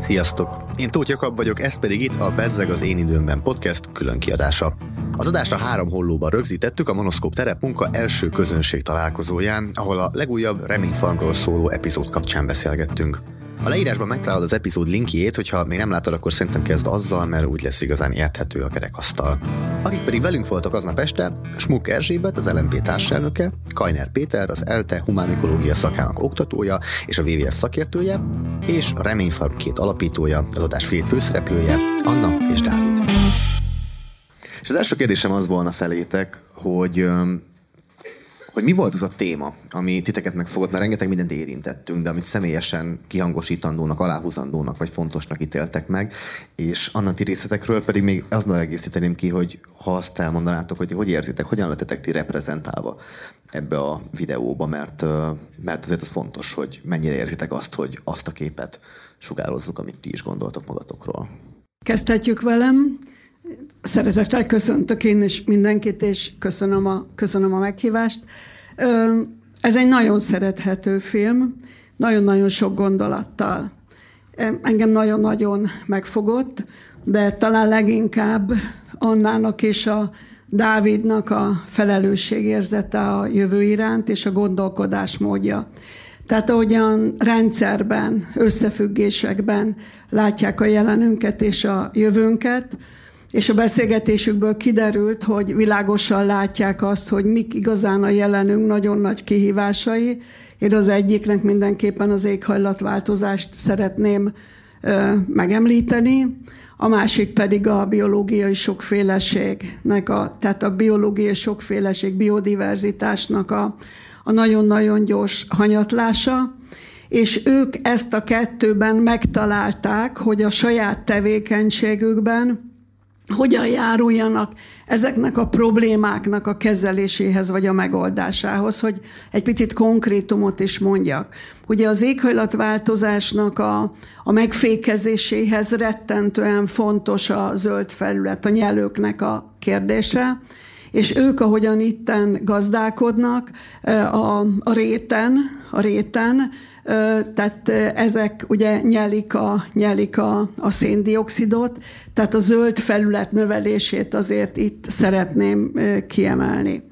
Sziasztok! Én Tóth Jakab vagyok, ez pedig itt a Bezzeg az én időmben podcast külön kiadása. Az adást a három hollóban rögzítettük a Monoszkóp terepmunka első közönség találkozóján, ahol a legújabb Reményfarmról szóló epizód kapcsán beszélgettünk. A leírásban megtalálod az epizód linkjét, hogyha még nem látod, akkor szerintem kezd azzal, mert úgy lesz igazán érthető a kerekasztal. Akik pedig velünk voltak aznap este, Smuk Erzsébet, az LNP társelnöke, Kajner Péter, az ELTE humánikológia szakának oktatója és a WWF szakértője, és a Reményfarm két alapítója, az adás két főszereplője, Anna és Dávid. És az első kérdésem az volna felétek, hogy hogy mi volt az a téma, ami titeket megfogott, mert rengeteg mindent érintettünk, de amit személyesen kihangosítandónak, aláhúzandónak vagy fontosnak ítéltek meg, és annak ti részletekről pedig még azon egészíteném ki, hogy ha azt elmondanátok, hogy hogy érzitek, hogyan letetek ti reprezentálva ebbe a videóba, mert, mert azért az fontos, hogy mennyire érzitek azt, hogy azt a képet sugározzuk, amit ti is gondoltok magatokról. Kezdhetjük velem. Szeretettel köszöntök én is mindenkit, és köszönöm a, köszönöm a meghívást. Ez egy nagyon szerethető film, nagyon-nagyon sok gondolattal. Engem nagyon-nagyon megfogott, de talán leginkább Annának és a Dávidnak a felelősségérzete a jövő iránt és a gondolkodásmódja. Tehát ahogyan rendszerben, összefüggésekben látják a jelenünket és a jövőnket, és a beszélgetésükből kiderült, hogy világosan látják azt, hogy mik igazán a jelenünk nagyon nagy kihívásai. Én az egyiknek mindenképpen az éghajlatváltozást szeretném ö, megemlíteni, a másik pedig a biológiai sokféleségnek, a, tehát a biológiai sokféleség, biodiverzitásnak a, a nagyon-nagyon gyors hanyatlása, és ők ezt a kettőben megtalálták, hogy a saját tevékenységükben hogyan járuljanak ezeknek a problémáknak a kezeléséhez vagy a megoldásához, hogy egy picit konkrétumot is mondjak. Ugye az éghajlatváltozásnak a, a megfékezéséhez rettentően fontos a zöld felület, a nyelőknek a kérdése, és ők, ahogyan itten gazdálkodnak a, a réten, a réten, tehát ezek ugye nyelik a, nyelik a, a széndiokszidot, tehát a zöld felület növelését azért itt szeretném kiemelni.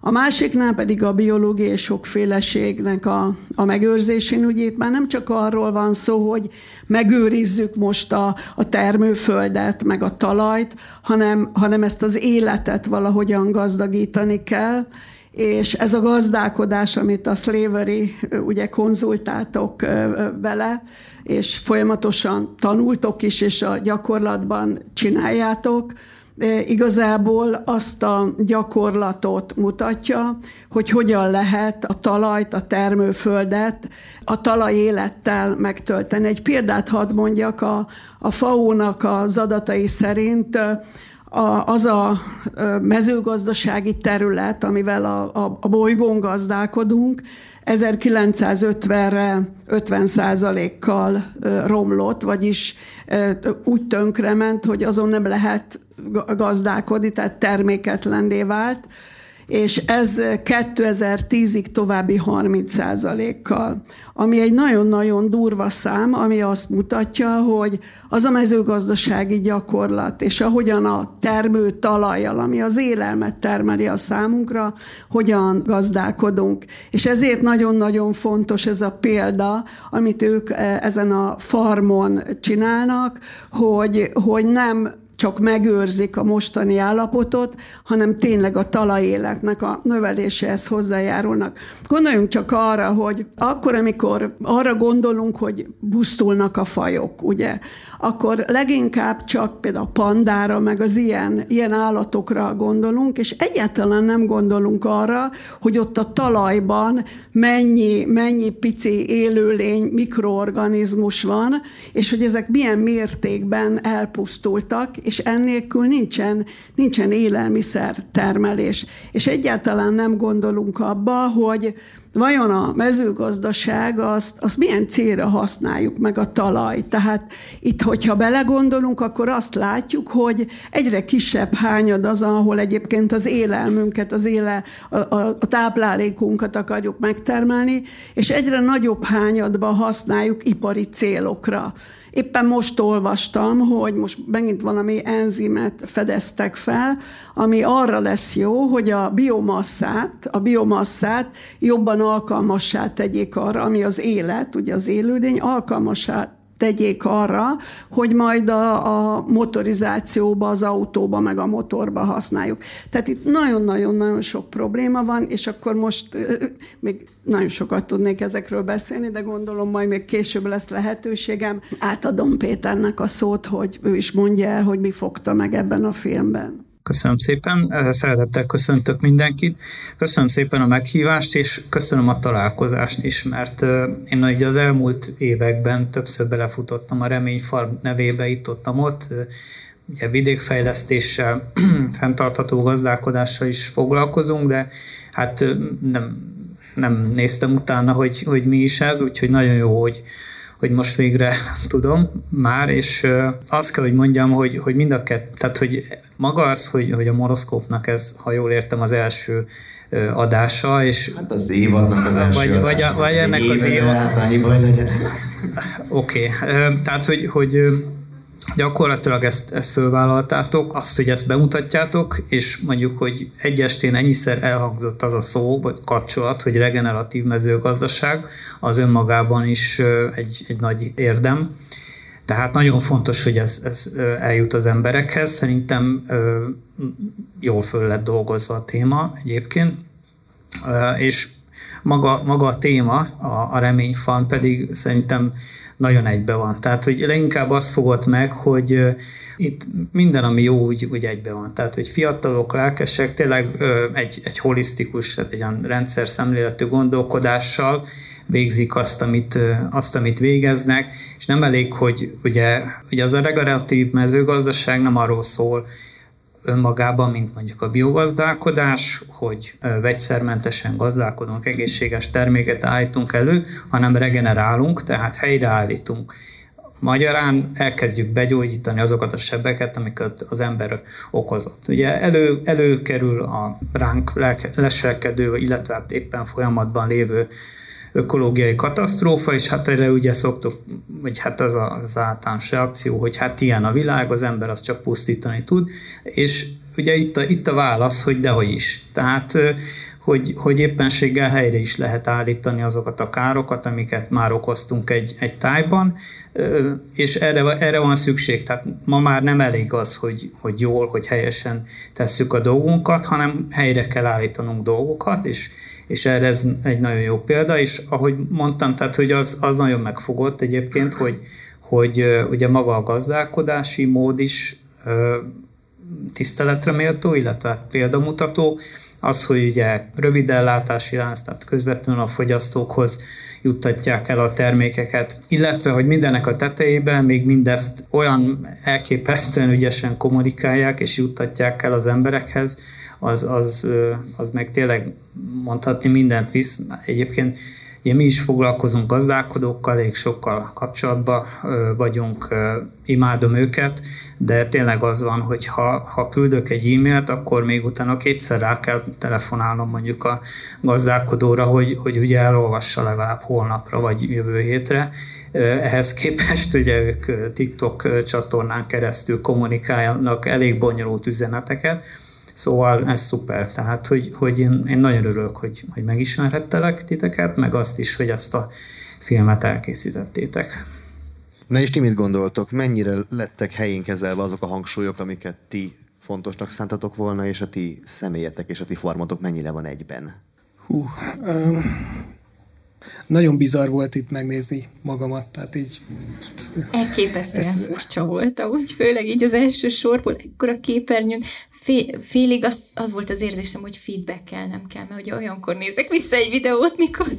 A másiknál pedig a biológiai sokféleségnek a, a megőrzésén, ugye itt már nem csak arról van szó, hogy megőrizzük most a, a termőföldet, meg a talajt, hanem, hanem ezt az életet valahogyan gazdagítani kell, és ez a gazdálkodás, amit a slavery, ugye konzultáltok vele, és folyamatosan tanultok is, és a gyakorlatban csináljátok, igazából azt a gyakorlatot mutatja, hogy hogyan lehet a talajt, a termőföldet a talaj élettel megtölteni. Egy példát hadd mondjak, a, a FAO-nak az adatai szerint a, az a mezőgazdasági terület, amivel a, a, a bolygón gazdálkodunk, 1950-re 50 kal romlott, vagy úgy tönkrement, hogy azon nem lehet gazdálkodni, tehát terméketlenné vált és ez 2010-ig további 30%-kal, ami egy nagyon-nagyon durva szám, ami azt mutatja, hogy az a mezőgazdasági gyakorlat, és ahogyan a termő talajjal, ami az élelmet termeli a számunkra, hogyan gazdálkodunk. És ezért nagyon-nagyon fontos ez a példa, amit ők e, ezen a farmon csinálnak, hogy, hogy nem csak megőrzik a mostani állapotot, hanem tényleg a talajéletnek a növeléséhez hozzájárulnak. Gondoljunk csak arra, hogy akkor, amikor arra gondolunk, hogy busztulnak a fajok, ugye, akkor leginkább csak például a pandára, meg az ilyen, ilyen állatokra gondolunk, és egyáltalán nem gondolunk arra, hogy ott a talajban mennyi, mennyi pici élőlény, mikroorganizmus van, és hogy ezek milyen mértékben elpusztultak, és ennélkül nincsen, nincsen élelmiszer termelés. És egyáltalán nem gondolunk abba, hogy vajon a mezőgazdaság azt, azt milyen célra használjuk meg a talaj. Tehát itt, hogyha belegondolunk, akkor azt látjuk, hogy egyre kisebb hányad az, ahol egyébként az élelmünket, az éle, a, a, a táplálékunkat akarjuk megtermelni, és egyre nagyobb hányadban használjuk ipari célokra. Éppen most olvastam, hogy most megint valami enzimet fedeztek fel, ami arra lesz jó, hogy a biomasszát, a biomasszát jobban alkalmassá tegyék arra, ami az élet, ugye az élőlény, alkalmassá tegyék arra, hogy majd a, a motorizációba, az autóba, meg a motorba használjuk. Tehát itt nagyon-nagyon-nagyon sok probléma van, és akkor most még nagyon sokat tudnék ezekről beszélni, de gondolom majd még később lesz lehetőségem. Átadom Péternek a szót, hogy ő is mondja el, hogy mi fogta meg ebben a filmben. Köszönöm szépen, szeretettel köszöntök mindenkit. Köszönöm szépen a meghívást, és köszönöm a találkozást is, mert én ugye az elmúlt években többször belefutottam a Reményfarm nevébe, itt ott, ott ugye vidékfejlesztéssel, fenntartható gazdálkodással is foglalkozunk, de hát nem, nem néztem utána, hogy, hogy mi is ez, úgyhogy nagyon jó, hogy, hogy most végre tudom már, és azt kell, hogy mondjam, hogy, hogy mind a kett, tehát hogy maga az, hogy, hogy a moroszkópnak ez, ha jól értem, az első adása, és... Hát az évadnak az első vagy, vagy, vagy ennek az évadnak. Oké, okay. tehát hogy, hogy gyakorlatilag ezt, ezt fölvállaltátok, azt, hogy ezt bemutatjátok, és mondjuk, hogy egy estén ennyiszer elhangzott az a szó, vagy kapcsolat, hogy regeneratív mezőgazdaság, az önmagában is egy, egy nagy érdem. Tehát nagyon fontos, hogy ez, ez eljut az emberekhez. Szerintem jól föl lett dolgozva a téma egyébként, és maga, maga a téma, a, a reményfan pedig szerintem nagyon egybe van. Tehát, hogy leginkább azt fogott meg, hogy itt minden, ami jó, úgy, úgy egybe van. Tehát, hogy fiatalok, lelkesek, tényleg egy, egy holisztikus, tehát egy olyan rendszer szemléletű gondolkodással végzik azt amit, azt, amit végeznek, és nem elég, hogy ugye, ugye az a regeneratív mezőgazdaság nem arról szól, önmagában, mint mondjuk a biogazdálkodás, hogy vegyszermentesen gazdálkodunk, egészséges terméket állítunk elő, hanem regenerálunk, tehát helyreállítunk. Magyarán elkezdjük begyógyítani azokat a sebeket, amiket az ember okozott. Ugye elő, előkerül a ránk leselkedő, illetve hát éppen folyamatban lévő ökológiai katasztrófa, és hát erre ugye szoktuk, vagy hát az az általános reakció, hogy hát ilyen a világ, az ember az csak pusztítani tud, és ugye itt a, itt a válasz, hogy dehogy is. Tehát hogy, hogy éppenséggel helyre is lehet állítani azokat a károkat, amiket már okoztunk egy, egy tájban, és erre, erre van szükség. Tehát ma már nem elég az, hogy, hogy jól, hogy helyesen tesszük a dolgunkat, hanem helyre kell állítanunk dolgokat, és, és erre ez egy nagyon jó példa, és ahogy mondtam, tehát hogy az, az nagyon megfogott egyébként, hogy, hogy ugye maga a gazdálkodási mód is tiszteletre méltó, illetve hát példamutató, az, hogy ugye rövid ellátási lánc, tehát közvetlenül a fogyasztókhoz juttatják el a termékeket, illetve, hogy mindenek a tetejében még mindezt olyan elképesztően ügyesen kommunikálják és juttatják el az emberekhez, az, az, az meg tényleg mondhatni mindent visz. Egyébként ugye mi is foglalkozunk gazdálkodókkal, elég sokkal kapcsolatban vagyunk, imádom őket, de tényleg az van, hogy ha, ha küldök egy e-mailt, akkor még utána kétszer rá kell telefonálnom mondjuk a gazdálkodóra, hogy, hogy ugye elolvassa legalább holnapra vagy jövő hétre. Ehhez képest ugye ők TikTok csatornán keresztül kommunikálnak elég bonyolult üzeneteket, Szóval ez szuper. Tehát, hogy, hogy én, én nagyon örülök, hogy, hogy megismerhettelek titeket, meg azt is, hogy ezt a filmet elkészítettétek. Na és ti mit gondoltok? Mennyire lettek helyén kezelve azok a hangsúlyok, amiket ti fontosnak szántatok volna, és a ti személyetek és a ti formatok mennyire van egyben? Hú, um, nagyon bizarr volt itt megnézni magamat, tehát így... Elképesztően ez... furcsa volt, ahogy főleg így az első sorból, ekkor a képernyőn, fél, félig az, az volt az érzésem, hogy feedback-kel nem kell, mert hogy olyankor nézek vissza egy videót, mikor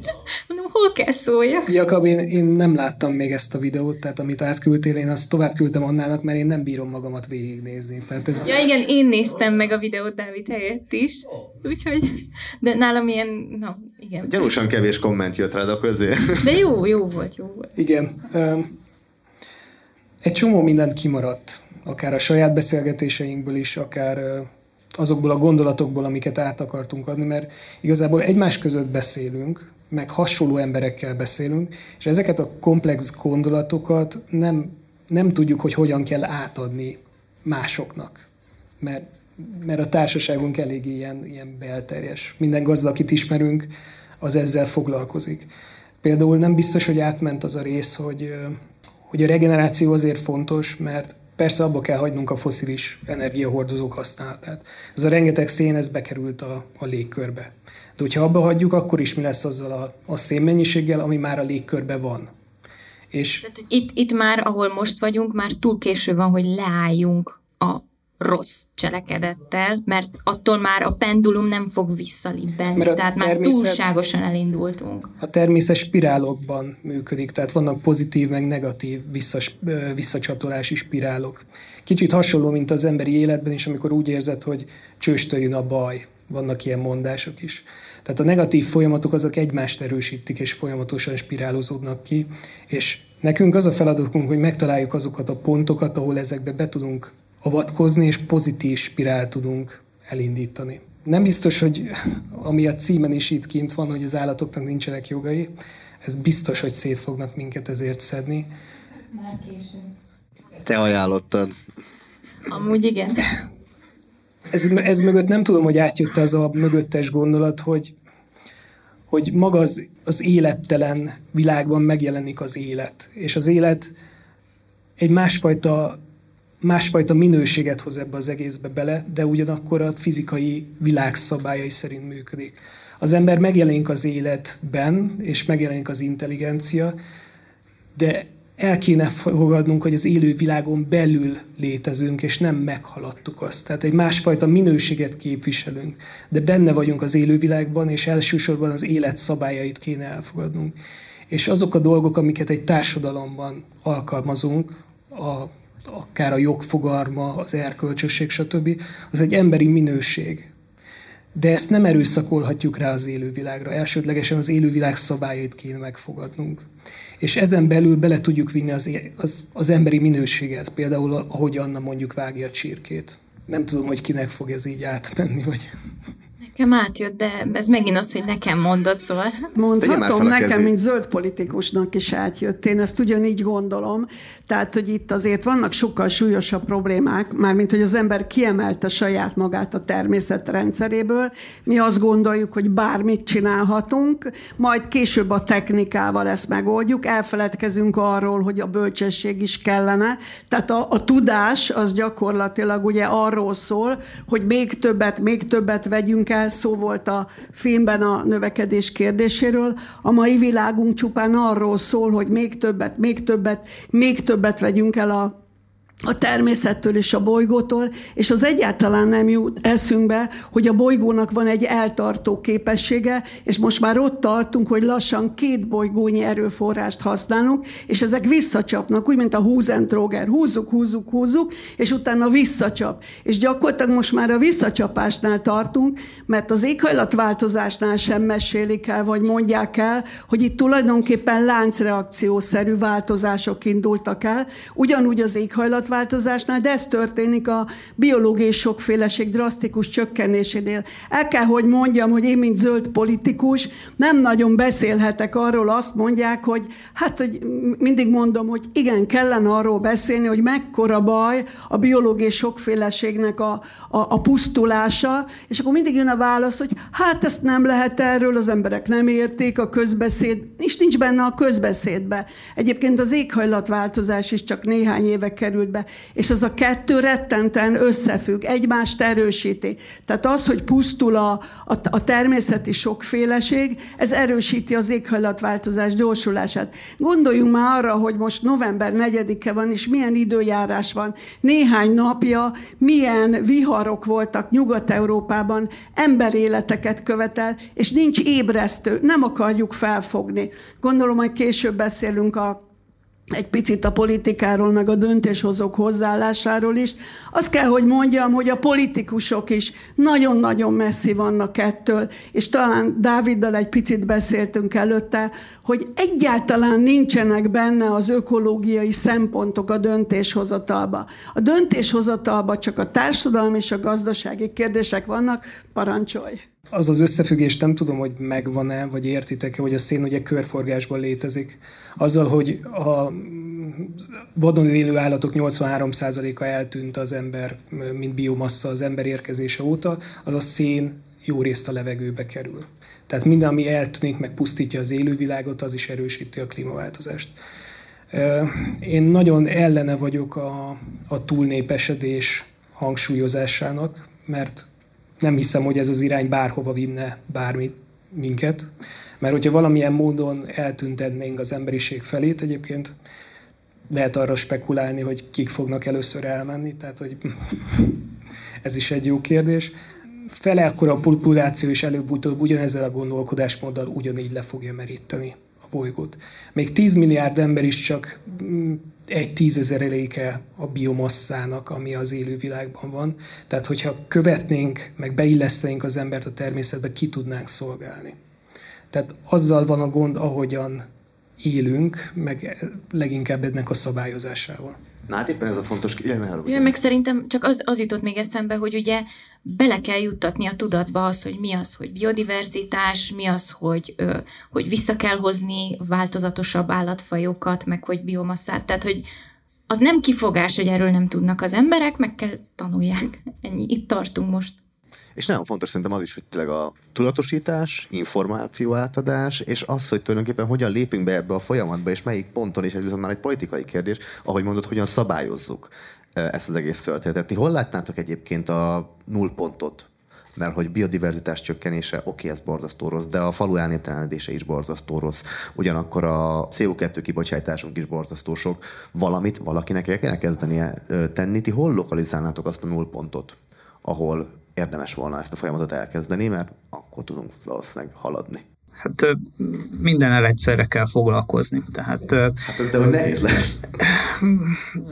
hol kell szóljak. Jakab, én, én nem láttam még ezt a videót, tehát amit átküldtél, én azt tovább küldtem annának, mert én nem bírom magamat végignézni. Tehát ez... Ja igen, én néztem meg a videót Dávid helyett is, úgyhogy, de nálam ilyen, na, igen. Gyanúsan kevés komment jött rád a közé. De jó, jó volt, jó volt. Igen. Um, egy csomó mindent kimaradt, akár a saját beszélgetéseinkből is, akár azokból a gondolatokból, amiket át akartunk adni, mert igazából egymás között beszélünk, meg hasonló emberekkel beszélünk, és ezeket a komplex gondolatokat nem nem tudjuk, hogy hogyan kell átadni másoknak. Mert, mert a társaságunk elég ilyen, ilyen belterjes. Minden gazda, akit ismerünk, az ezzel foglalkozik. Például nem biztos, hogy átment az a rész, hogy, hogy a regeneráció azért fontos, mert persze abba kell hagynunk a foszilis energiahordozók használatát. Ez a rengeteg szén, ez bekerült a, a légkörbe. De hogyha abba hagyjuk, akkor is mi lesz azzal a, a szénmennyiséggel, ami már a légkörbe van. És... Tehát, hogy itt, itt már, ahol most vagyunk, már túl késő van, hogy leálljunk a rossz cselekedettel, mert attól már a pendulum nem fog visszalibbenni, tehát már túlságosan elindultunk. A természet spirálokban működik, tehát vannak pozitív, meg negatív visszas, visszacsatolási spirálok. Kicsit hasonló, mint az emberi életben is, amikor úgy érzed, hogy csőstől a baj. Vannak ilyen mondások is. Tehát a negatív folyamatok azok egymást erősítik, és folyamatosan spirálozódnak ki, és nekünk az a feladatunk, hogy megtaláljuk azokat a pontokat, ahol ezekbe be tudunk avatkozni, és pozitív spirál tudunk elindítani. Nem biztos, hogy ami a címen is itt kint van, hogy az állatoknak nincsenek jogai, ez biztos, hogy szét fognak minket ezért szedni. Már később. Te ajánlottad. Amúgy igen. Ez, ez mögött nem tudom, hogy átjött az a mögöttes gondolat, hogy, hogy maga az, az élettelen világban megjelenik az élet. És az élet egy másfajta másfajta minőséget hoz ebbe az egészbe bele, de ugyanakkor a fizikai világ szabályai szerint működik. Az ember megjelenik az életben, és megjelenik az intelligencia, de el kéne fogadnunk, hogy az élő világon belül létezünk, és nem meghaladtuk azt. Tehát egy másfajta minőséget képviselünk, de benne vagyunk az élő világban, és elsősorban az élet szabályait kéne elfogadnunk. És azok a dolgok, amiket egy társadalomban alkalmazunk, a akár a jogfogarma, az erkölcsösség, stb., az egy emberi minőség. De ezt nem erőszakolhatjuk rá az élővilágra. Elsődlegesen az élővilág szabályait kéne megfogadnunk. És ezen belül bele tudjuk vinni az, az, az emberi minőséget, például ahogy Anna mondjuk vágja a csirkét. Nem tudom, hogy kinek fog ez így átmenni, vagy... Nekem átjött, de ez megint az, hogy nekem mondod, szóval. Mondhatom, nekem, mint zöld politikusnak is átjött. Én ezt ugyanígy gondolom. Tehát, hogy itt azért vannak sokkal súlyosabb problémák, mármint, hogy az ember kiemelte saját magát a természet rendszeréből. Mi azt gondoljuk, hogy bármit csinálhatunk, majd később a technikával ezt megoldjuk, elfeledkezünk arról, hogy a bölcsesség is kellene. Tehát a, a tudás az gyakorlatilag ugye arról szól, hogy még többet, még többet vegyünk el, szó volt a filmben a növekedés kérdéséről. A mai világunk csupán arról szól, hogy még többet, még többet, még többet vegyünk el a a természettől és a bolygótól, és az egyáltalán nem jut eszünkbe, hogy a bolygónak van egy eltartó képessége, és most már ott tartunk, hogy lassan két bolygónyi erőforrást használunk, és ezek visszacsapnak, úgy, mint a húzentróger. Húzzuk, húzzuk, húzzuk, és utána visszacsap. És gyakorlatilag most már a visszacsapásnál tartunk, mert az éghajlatváltozásnál sem mesélik el, vagy mondják el, hogy itt tulajdonképpen láncreakciószerű változások indultak el, ugyanúgy az éghajlat éghajlatváltozásnál, de ez történik a biológiai sokféleség drasztikus csökkenésénél. El kell, hogy mondjam, hogy én, mint zöld politikus, nem nagyon beszélhetek arról, azt mondják, hogy hát, hogy mindig mondom, hogy igen, kellene arról beszélni, hogy mekkora baj a biológiai sokféleségnek a, a, a pusztulása, és akkor mindig jön a válasz, hogy hát ezt nem lehet erről, az emberek nem érték, a közbeszéd, és nincs benne a közbeszédbe. Egyébként az éghajlatváltozás is csak néhány éve került be be. És az a kettő rettenten összefügg, egymást erősíti. Tehát az, hogy pusztul a, a, a természeti sokféleség, ez erősíti az éghajlatváltozás gyorsulását. Gondoljunk már arra, hogy most november 4-e van, és milyen időjárás van. Néhány napja milyen viharok voltak Nyugat-Európában, emberéleteket követel, és nincs ébresztő, nem akarjuk felfogni. Gondolom, hogy később beszélünk a egy picit a politikáról, meg a döntéshozók hozzáállásáról is. Azt kell, hogy mondjam, hogy a politikusok is nagyon-nagyon messzi vannak ettől, és talán Dáviddal egy picit beszéltünk előtte, hogy egyáltalán nincsenek benne az ökológiai szempontok a döntéshozatalba. A döntéshozatalba csak a társadalmi és a gazdasági kérdések vannak, parancsolj! Az az összefüggés nem tudom, hogy megvan-e, vagy értitek-e, hogy a szén ugye körforgásban létezik. Azzal, hogy a vadon élő állatok 83%-a eltűnt az ember, mint biomassa az ember érkezése óta, az a szén jó részt a levegőbe kerül. Tehát minden, ami eltűnik, meg pusztítja az élővilágot, az is erősíti a klímaváltozást. Én nagyon ellene vagyok a, a túlnépesedés hangsúlyozásának, mert nem hiszem, hogy ez az irány bárhova vinne bármit minket. Mert hogyha valamilyen módon eltüntetnénk az emberiség felét, egyébként lehet arra spekulálni, hogy kik fognak először elmenni, tehát hogy ez is egy jó kérdés. Fele akkor a populáció is előbb-utóbb ugyanezzel a gondolkodásmóddal ugyanígy le fogja meríteni a bolygót. Még 10 milliárd ember is csak mm, egy tízezereléke a biomasszának, ami az élővilágban van. Tehát, hogyha követnénk, meg beillesztenénk az embert a természetbe, ki tudnánk szolgálni. Tehát azzal van a gond, ahogyan élünk, meg leginkább ennek a szabályozásával. Na hát éppen ez a fontos... Ja, ja, meg szerintem csak az, az jutott még eszembe, hogy ugye bele kell juttatni a tudatba az, hogy mi az, hogy biodiverzitás, mi az, hogy, ö, hogy vissza kell hozni változatosabb állatfajokat, meg hogy biomasszát. Tehát, hogy az nem kifogás, hogy erről nem tudnak az emberek, meg kell tanulják. Ennyi. Itt tartunk most. És nagyon fontos szerintem az is, hogy tényleg a tudatosítás, információ átadás, és az, hogy tulajdonképpen hogyan lépünk be ebbe a folyamatba, és melyik ponton, és ez viszont már egy politikai kérdés, ahogy mondod, hogyan szabályozzuk ezt az egész történetet. Ti hol látnátok egyébként a nullpontot mert hogy biodiverzitás csökkenése, oké, ez borzasztó rossz, de a falu elnéptelenedése is borzasztó rossz. Ugyanakkor a CO2 kibocsátásunk is borzasztó sok. Valamit valakinek el kell kezdenie tenni. Ti hol lokalizálnátok azt a nullpontot, ahol érdemes volna ezt a folyamatot elkezdeni, mert akkor tudunk valószínűleg haladni. Hát minden egyszerre kell foglalkozni. Tehát, hát de hogy nehéz lesz.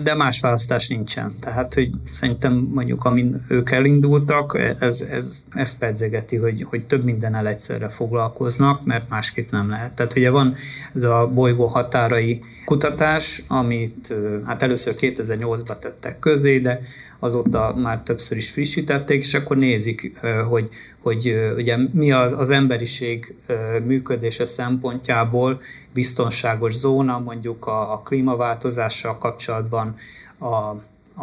De más választás nincsen. Tehát, hogy szerintem mondjuk, amin ők elindultak, ez, ez, ez pedzegeti, hogy, hogy több minden el egyszerre foglalkoznak, mert másképp nem lehet. Tehát ugye van ez a bolygó határai kutatás, amit hát először 2008-ban tettek közé, de azóta már többször is frissítették, és akkor nézik, hogy, hogy ugye mi az emberiség működése szempontjából biztonságos zóna, mondjuk a, a klímaváltozással kapcsolatban, a,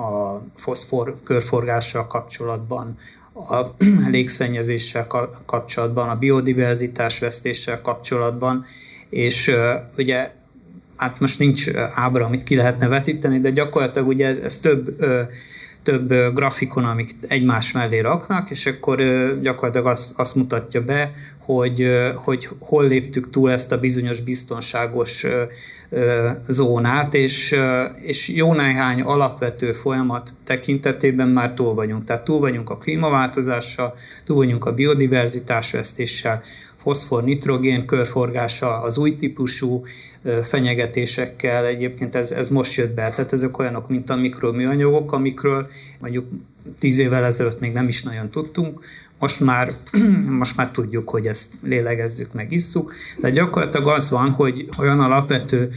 a foszfor körforgással kapcsolatban, a légszennyezéssel kapcsolatban, a biodiverzitás vesztéssel kapcsolatban, és ugye hát most nincs ábra, amit ki lehetne vetíteni, de gyakorlatilag ugye ez, ez több több grafikon, amik egymás mellé raknak, és akkor gyakorlatilag azt, azt mutatja be, hogy, hogy hol léptük túl ezt a bizonyos biztonságos zónát, és, és jó néhány alapvető folyamat tekintetében már túl vagyunk. Tehát túl vagyunk a klímaváltozással, túl vagyunk a biodiverzitás vesztéssel, foszfor, nitrogén körforgása, az új típusú fenyegetésekkel, egyébként ez, ez most jött be, tehát ezek olyanok, mint a mikroműanyagok, amikről mondjuk tíz évvel ezelőtt még nem is nagyon tudtunk, most már, most már tudjuk, hogy ezt lélegezzük, meg isszuk. Tehát gyakorlatilag az van, hogy olyan alapvető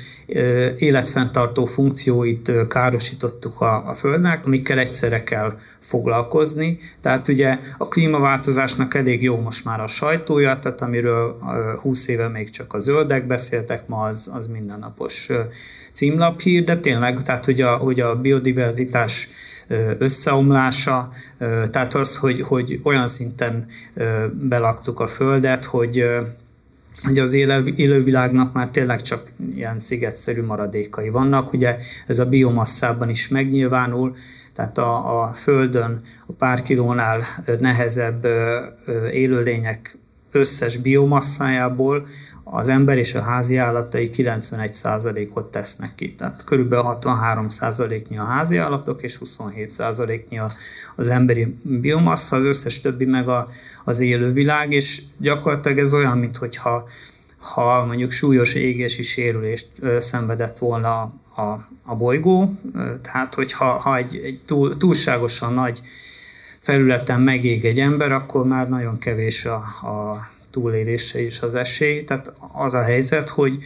életfenntartó funkcióit károsítottuk a, a Földnek, amikkel egyszerre kell foglalkozni. Tehát ugye a klímaváltozásnak elég jó most már a sajtója, tehát amiről 20 éve még csak a zöldek beszéltek, ma az, az mindennapos címlaphír, de tényleg, tehát hogy a, hogy a biodiverzitás összeomlása, tehát az, hogy, hogy olyan szinten belaktuk a Földet, hogy hogy az élővilágnak már tényleg csak ilyen szigetszerű maradékai vannak. Ugye ez a biomasszában is megnyilvánul, tehát a, a Földön a pár kilónál nehezebb élőlények összes biomasszájából az ember és a házi állatai 91%-ot tesznek ki. Tehát körülbelül 63%-nyi a házi állatok, és 27%-nyi az emberi biomassa, az összes többi meg a, az élővilág, és gyakorlatilag ez olyan, mintha ha mondjuk súlyos égési sérülést ö, szenvedett volna a, a, bolygó, tehát hogyha ha egy, egy túl, túlságosan nagy felületen megég egy ember, akkor már nagyon kevés a, a túlélése is az esély. Tehát az a helyzet, hogy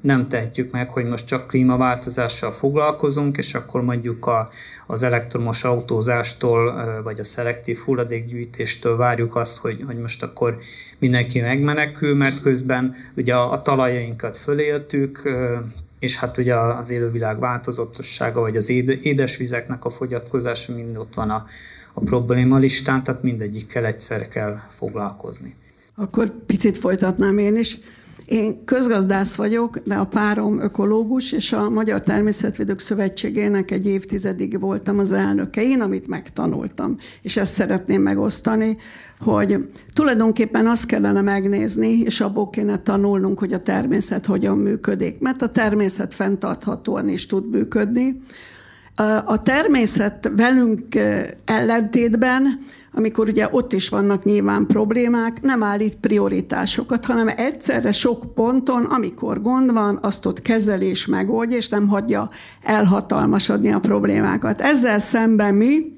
nem tehetjük meg, hogy most csak klímaváltozással foglalkozunk, és akkor mondjuk a, az elektromos autózástól, vagy a szelektív hulladékgyűjtéstől várjuk azt, hogy, hogy most akkor mindenki megmenekül, mert közben ugye a, a talajainkat föléltük, és hát ugye az élővilág változatossága, vagy az édesvizeknek a fogyatkozása mind ott van a, a probléma listán, tehát mindegyikkel egyszer kell foglalkozni. Akkor picit folytatnám én is. Én közgazdász vagyok, de a párom ökológus, és a Magyar Természetvédők Szövetségének egy évtizedig voltam az elnöke. Én, amit megtanultam, és ezt szeretném megosztani, hogy tulajdonképpen azt kellene megnézni, és abból kéne tanulnunk, hogy a természet hogyan működik. Mert a természet fenntarthatóan is tud működni. A természet velünk ellentétben amikor ugye ott is vannak nyilván problémák, nem állít prioritásokat, hanem egyszerre sok ponton, amikor gond van, azt ott kezel és megoldja, és nem hagyja elhatalmasodni a problémákat. Ezzel szemben mi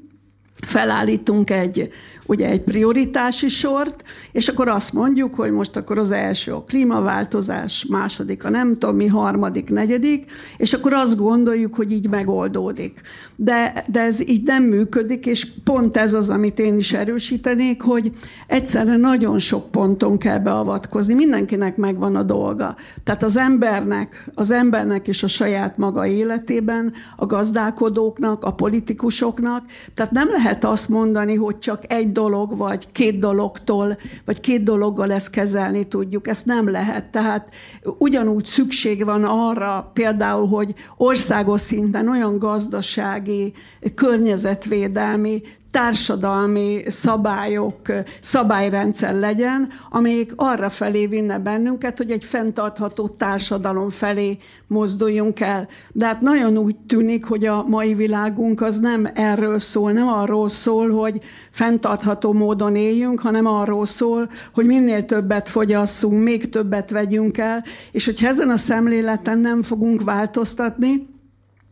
felállítunk egy ugye egy prioritási sort, és akkor azt mondjuk, hogy most akkor az első a klímaváltozás, második a nem tudom mi, harmadik, negyedik, és akkor azt gondoljuk, hogy így megoldódik. De, de ez így nem működik, és pont ez az, amit én is erősítenék, hogy egyszerre nagyon sok ponton kell beavatkozni, mindenkinek megvan a dolga. Tehát az embernek, az embernek is a saját maga életében, a gazdálkodóknak, a politikusoknak, tehát nem lehet azt mondani, hogy csak egy dolog, vagy két dologtól, vagy két dologgal ezt kezelni tudjuk. Ezt nem lehet. Tehát ugyanúgy szükség van arra például, hogy országos szinten olyan gazdasági, környezetvédelmi társadalmi szabályok, szabályrendszer legyen, amelyik arra felé vinne bennünket, hogy egy fenntartható társadalom felé mozduljunk el. De hát nagyon úgy tűnik, hogy a mai világunk az nem erről szól, nem arról szól, hogy fenntartható módon éljünk, hanem arról szól, hogy minél többet fogyasszunk, még többet vegyünk el, és hogyha ezen a szemléleten nem fogunk változtatni,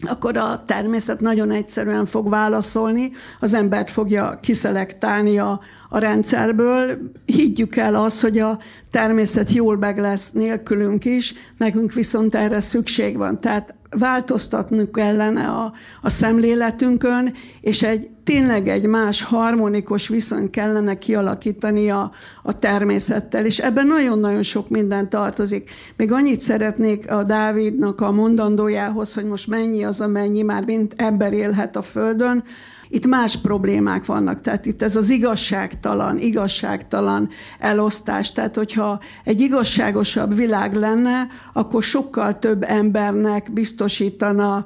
akkor a természet nagyon egyszerűen fog válaszolni, az embert fogja kiszelektálni a, a rendszerből. Higgyük el azt, hogy a természet jól meg lesz nélkülünk is, nekünk viszont erre szükség van. Tehát változtatnunk kellene a, a szemléletünkön, és egy tényleg egy más harmonikus viszony kellene kialakítani a, a természettel, és ebben nagyon-nagyon sok minden tartozik. Még annyit szeretnék a Dávidnak a mondandójához, hogy most mennyi az, amennyi már mint ember élhet a Földön, itt más problémák vannak, tehát itt ez az igazságtalan, igazságtalan elosztás. Tehát, hogyha egy igazságosabb világ lenne, akkor sokkal több embernek biztosítana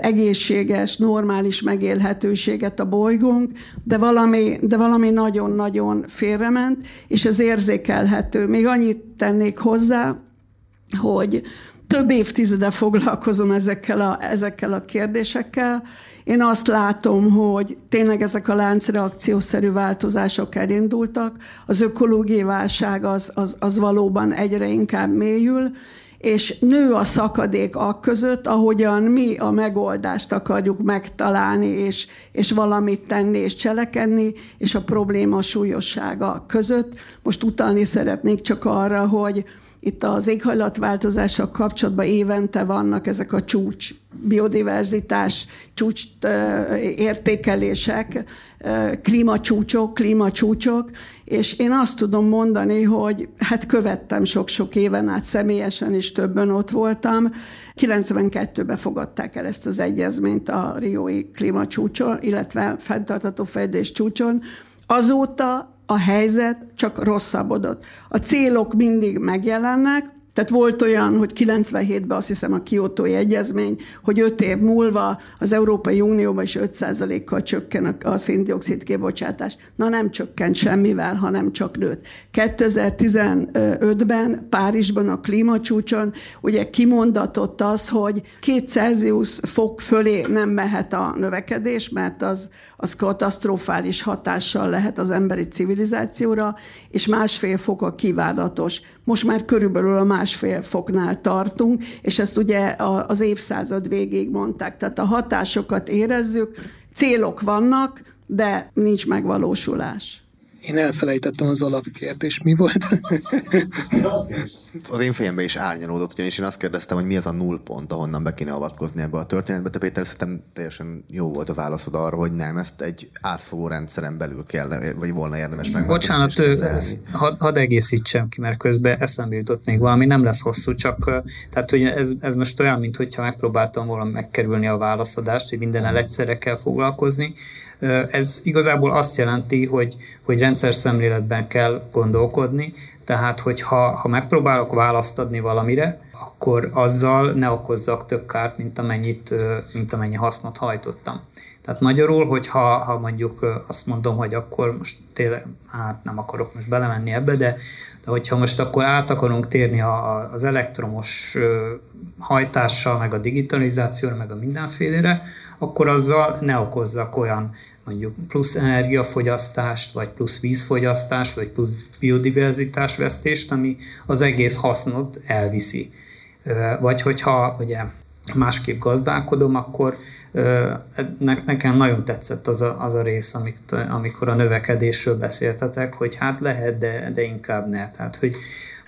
egészséges, normális megélhetőséget a bolygónk, de valami, de valami nagyon-nagyon félrement, és ez érzékelhető. Még annyit tennék hozzá, hogy több évtizede foglalkozom ezekkel a, ezekkel a kérdésekkel, én azt látom, hogy tényleg ezek a láncreakciószerű változások elindultak, az ökológiai válság az, az, az valóban egyre inkább mélyül, és nő a szakadék a között, ahogyan mi a megoldást akarjuk megtalálni, és, és valamit tenni, és cselekedni, és a probléma súlyossága között. Most utalni szeretnék csak arra, hogy itt az éghajlatváltozással kapcsolatban évente vannak ezek a csúcs, biodiverzitás csúcs értékelések, klímacsúcsok, klímacsúcsok, és én azt tudom mondani, hogy hát követtem sok-sok éven át személyesen is többen ott voltam. 92-ben fogadták el ezt az egyezményt a Riói klímacsúcson, illetve fenntartató fejlődés csúcson. Azóta a helyzet csak rosszabbodott. A célok mindig megjelennek, tehát volt olyan, hogy 97-ben azt hiszem a Kiotói Egyezmény, hogy öt év múlva az Európai Unióban is 5%-kal csökken a széndiokszid kibocsátás. Na nem csökkent semmivel, hanem csak nőtt. 2015-ben Párizsban a klímacsúcson ugye kimondatott az, hogy 2 Celsius fok fölé nem mehet a növekedés, mert az, az katasztrofális hatással lehet az emberi civilizációra, és másfél fok a kívánatos. Most már körülbelül a másfél foknál tartunk, és ezt ugye az évszázad végéig mondták. Tehát a hatásokat érezzük, célok vannak, de nincs megvalósulás. Én elfelejtettem az alapkérdést. Mi volt? Az én fejembe is árnyalódott, ugyanis én azt kérdeztem, hogy mi az a null pont, ahonnan be kéne avatkozni ebbe a történetbe. Te Péter, szerintem teljesen jó volt a válaszod arra, hogy nem, ezt egy átfogó rendszeren belül kell, vagy volna érdemes meg. Bocsánat, hadd had egészítsem ki, mert közben eszembe jutott még valami, nem lesz hosszú, csak tehát, hogy ez, ez most olyan, mintha megpróbáltam volna megkerülni a válaszadást, hogy minden egyszerre kell foglalkozni. Ez igazából azt jelenti, hogy, hogy rendszer szemléletben kell gondolkodni, tehát, hogyha ha megpróbálok választ adni valamire, akkor azzal ne okozzak több kárt, mint, amennyit, mint amennyi hasznot hajtottam. Tehát magyarul, hogyha ha mondjuk azt mondom, hogy akkor most tényleg, hát nem akarok most belemenni ebbe, de, de hogyha most akkor át akarunk térni a, az elektromos hajtással, meg a digitalizációra, meg a mindenfélére, akkor azzal ne okozzak olyan mondjuk plusz energiafogyasztást, vagy plusz vízfogyasztást, vagy plusz biodiverzitásvesztést, ami az egész hasznot elviszi. Vagy hogyha ugye másképp gazdálkodom, akkor nekem nagyon tetszett az a, az a rész, amikor a növekedésről beszéltetek, hogy hát lehet, de, de inkább ne. Tehát, hogy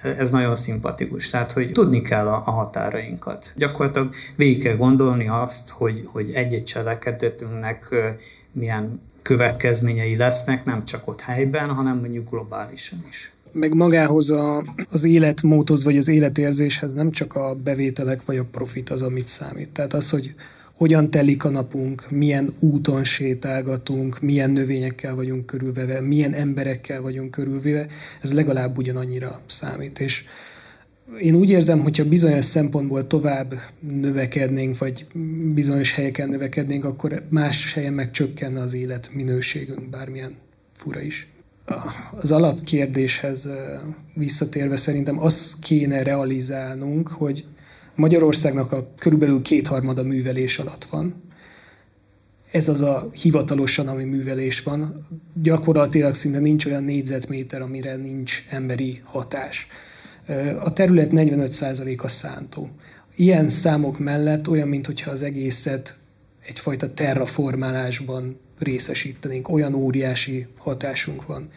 ez nagyon szimpatikus. Tehát, hogy tudni kell a, a határainkat. Gyakorlatilag végig kell gondolni azt, hogy, hogy egy-egy cselekedetünknek milyen következményei lesznek, nem csak ott helyben, hanem mondjuk globálisan is. Meg magához a, az életmódhoz, vagy az életérzéshez nem csak a bevételek vagy a profit az, amit számít. Tehát az, hogy hogyan telik a napunk, milyen úton sétálgatunk, milyen növényekkel vagyunk körülvéve, milyen emberekkel vagyunk körülvéve, ez legalább ugyanannyira számít. És én úgy érzem, hogyha bizonyos szempontból tovább növekednénk, vagy bizonyos helyeken növekednénk, akkor más helyen meg az élet minőségünk, bármilyen fura is. Az alapkérdéshez visszatérve szerintem azt kéne realizálnunk, hogy Magyarországnak a körülbelül kétharmada művelés alatt van. Ez az a hivatalosan, ami művelés van. Gyakorlatilag szinte nincs olyan négyzetméter, amire nincs emberi hatás. A terület 45%-a szántó. Ilyen számok mellett olyan, mintha az egészet egyfajta terraformálásban részesítenénk, olyan óriási hatásunk van.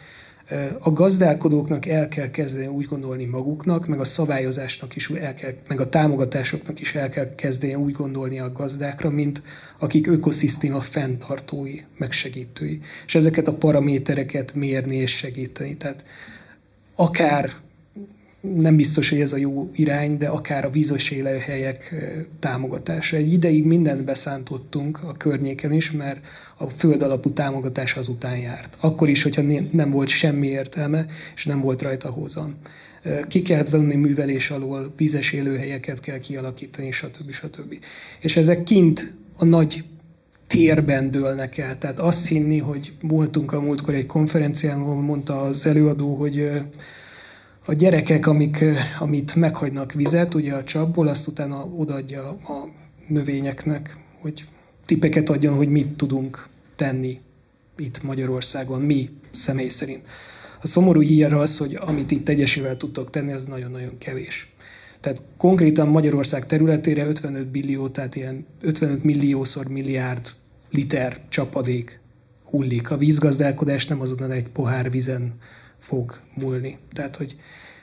A gazdálkodóknak el kell kezdeni úgy gondolni maguknak, meg a szabályozásnak is el kell, meg a támogatásoknak is el kell kezdeni úgy gondolni a gazdákra, mint akik ökoszisztéma fenntartói, meg segítői. És ezeket a paramétereket mérni és segíteni. Tehát akár nem biztos, hogy ez a jó irány, de akár a vízos élőhelyek támogatása. Egy ideig mindent beszántottunk a környéken is, mert a föld alapú támogatás azután járt. Akkor is, hogyha nem volt semmi értelme, és nem volt rajta hozam. Ki kell venni művelés alól, vízes élőhelyeket kell kialakítani, stb. stb. És ezek kint a nagy térben dőlnek el. Tehát azt hinni, hogy voltunk a múltkor egy konferencián, ahol mondta az előadó, hogy a gyerekek, amik, amit meghagynak vizet, ugye a csapból, azt utána odaadja a növényeknek, hogy tippeket adjon, hogy mit tudunk tenni itt Magyarországon, mi személy szerint. A szomorú hír az, hogy amit itt egyesével tudtok tenni, az nagyon-nagyon kevés. Tehát konkrétan Magyarország területére 55 billió, tehát ilyen 55 milliószor milliárd liter csapadék hullik. A vízgazdálkodás nem azonnal egy pohár vizen fog múlni. Tehát, hogy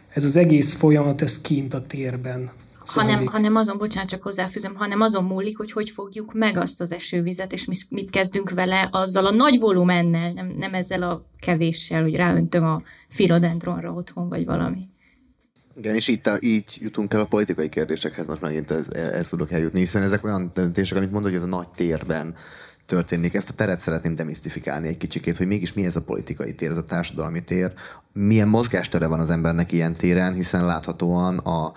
ez az egész folyamat, ez kint a térben hanem, hanem azon, bocsánat, csak hozzáfűzöm, hanem azon múlik, hogy hogy fogjuk meg azt az esővizet, és mit kezdünk vele azzal a nagy volumennel, nem, nem ezzel a kevéssel, hogy ráöntöm a filodendronra otthon, vagy valami. Igen, és itt a, így jutunk el a politikai kérdésekhez, most megint ez, ez tudok eljutni, hiszen ezek olyan döntések, amit mondod, hogy ez a nagy térben történik. Ezt a teret szeretném demisztifikálni egy kicsikét, hogy mégis mi ez a politikai tér, ez a társadalmi tér, milyen mozgástere van az embernek ilyen téren, hiszen láthatóan a,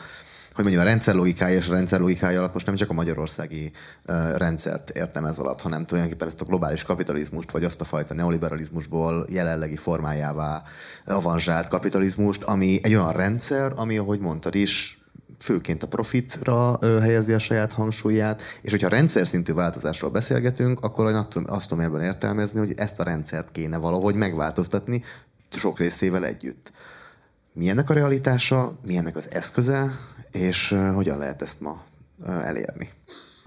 hogy mondjam, a rendszerlogikája és a rendszerlogikája alatt most nem csak a magyarországi uh, rendszert értem ez alatt, hanem tulajdonképpen ezt a globális kapitalizmust, vagy azt a fajta neoliberalizmusból jelenlegi formájává avanzsált kapitalizmust, ami egy olyan rendszer, ami, ahogy mondtad is, főként a profitra helyezi a saját hangsúlyát, és hogyha rendszer szintű változásról beszélgetünk, akkor azt tudom ebben értelmezni, hogy ezt a rendszert kéne valahogy megváltoztatni sok részével együtt. Milyennek a realitása, milyennek az eszköze, és hogyan lehet ezt ma elérni?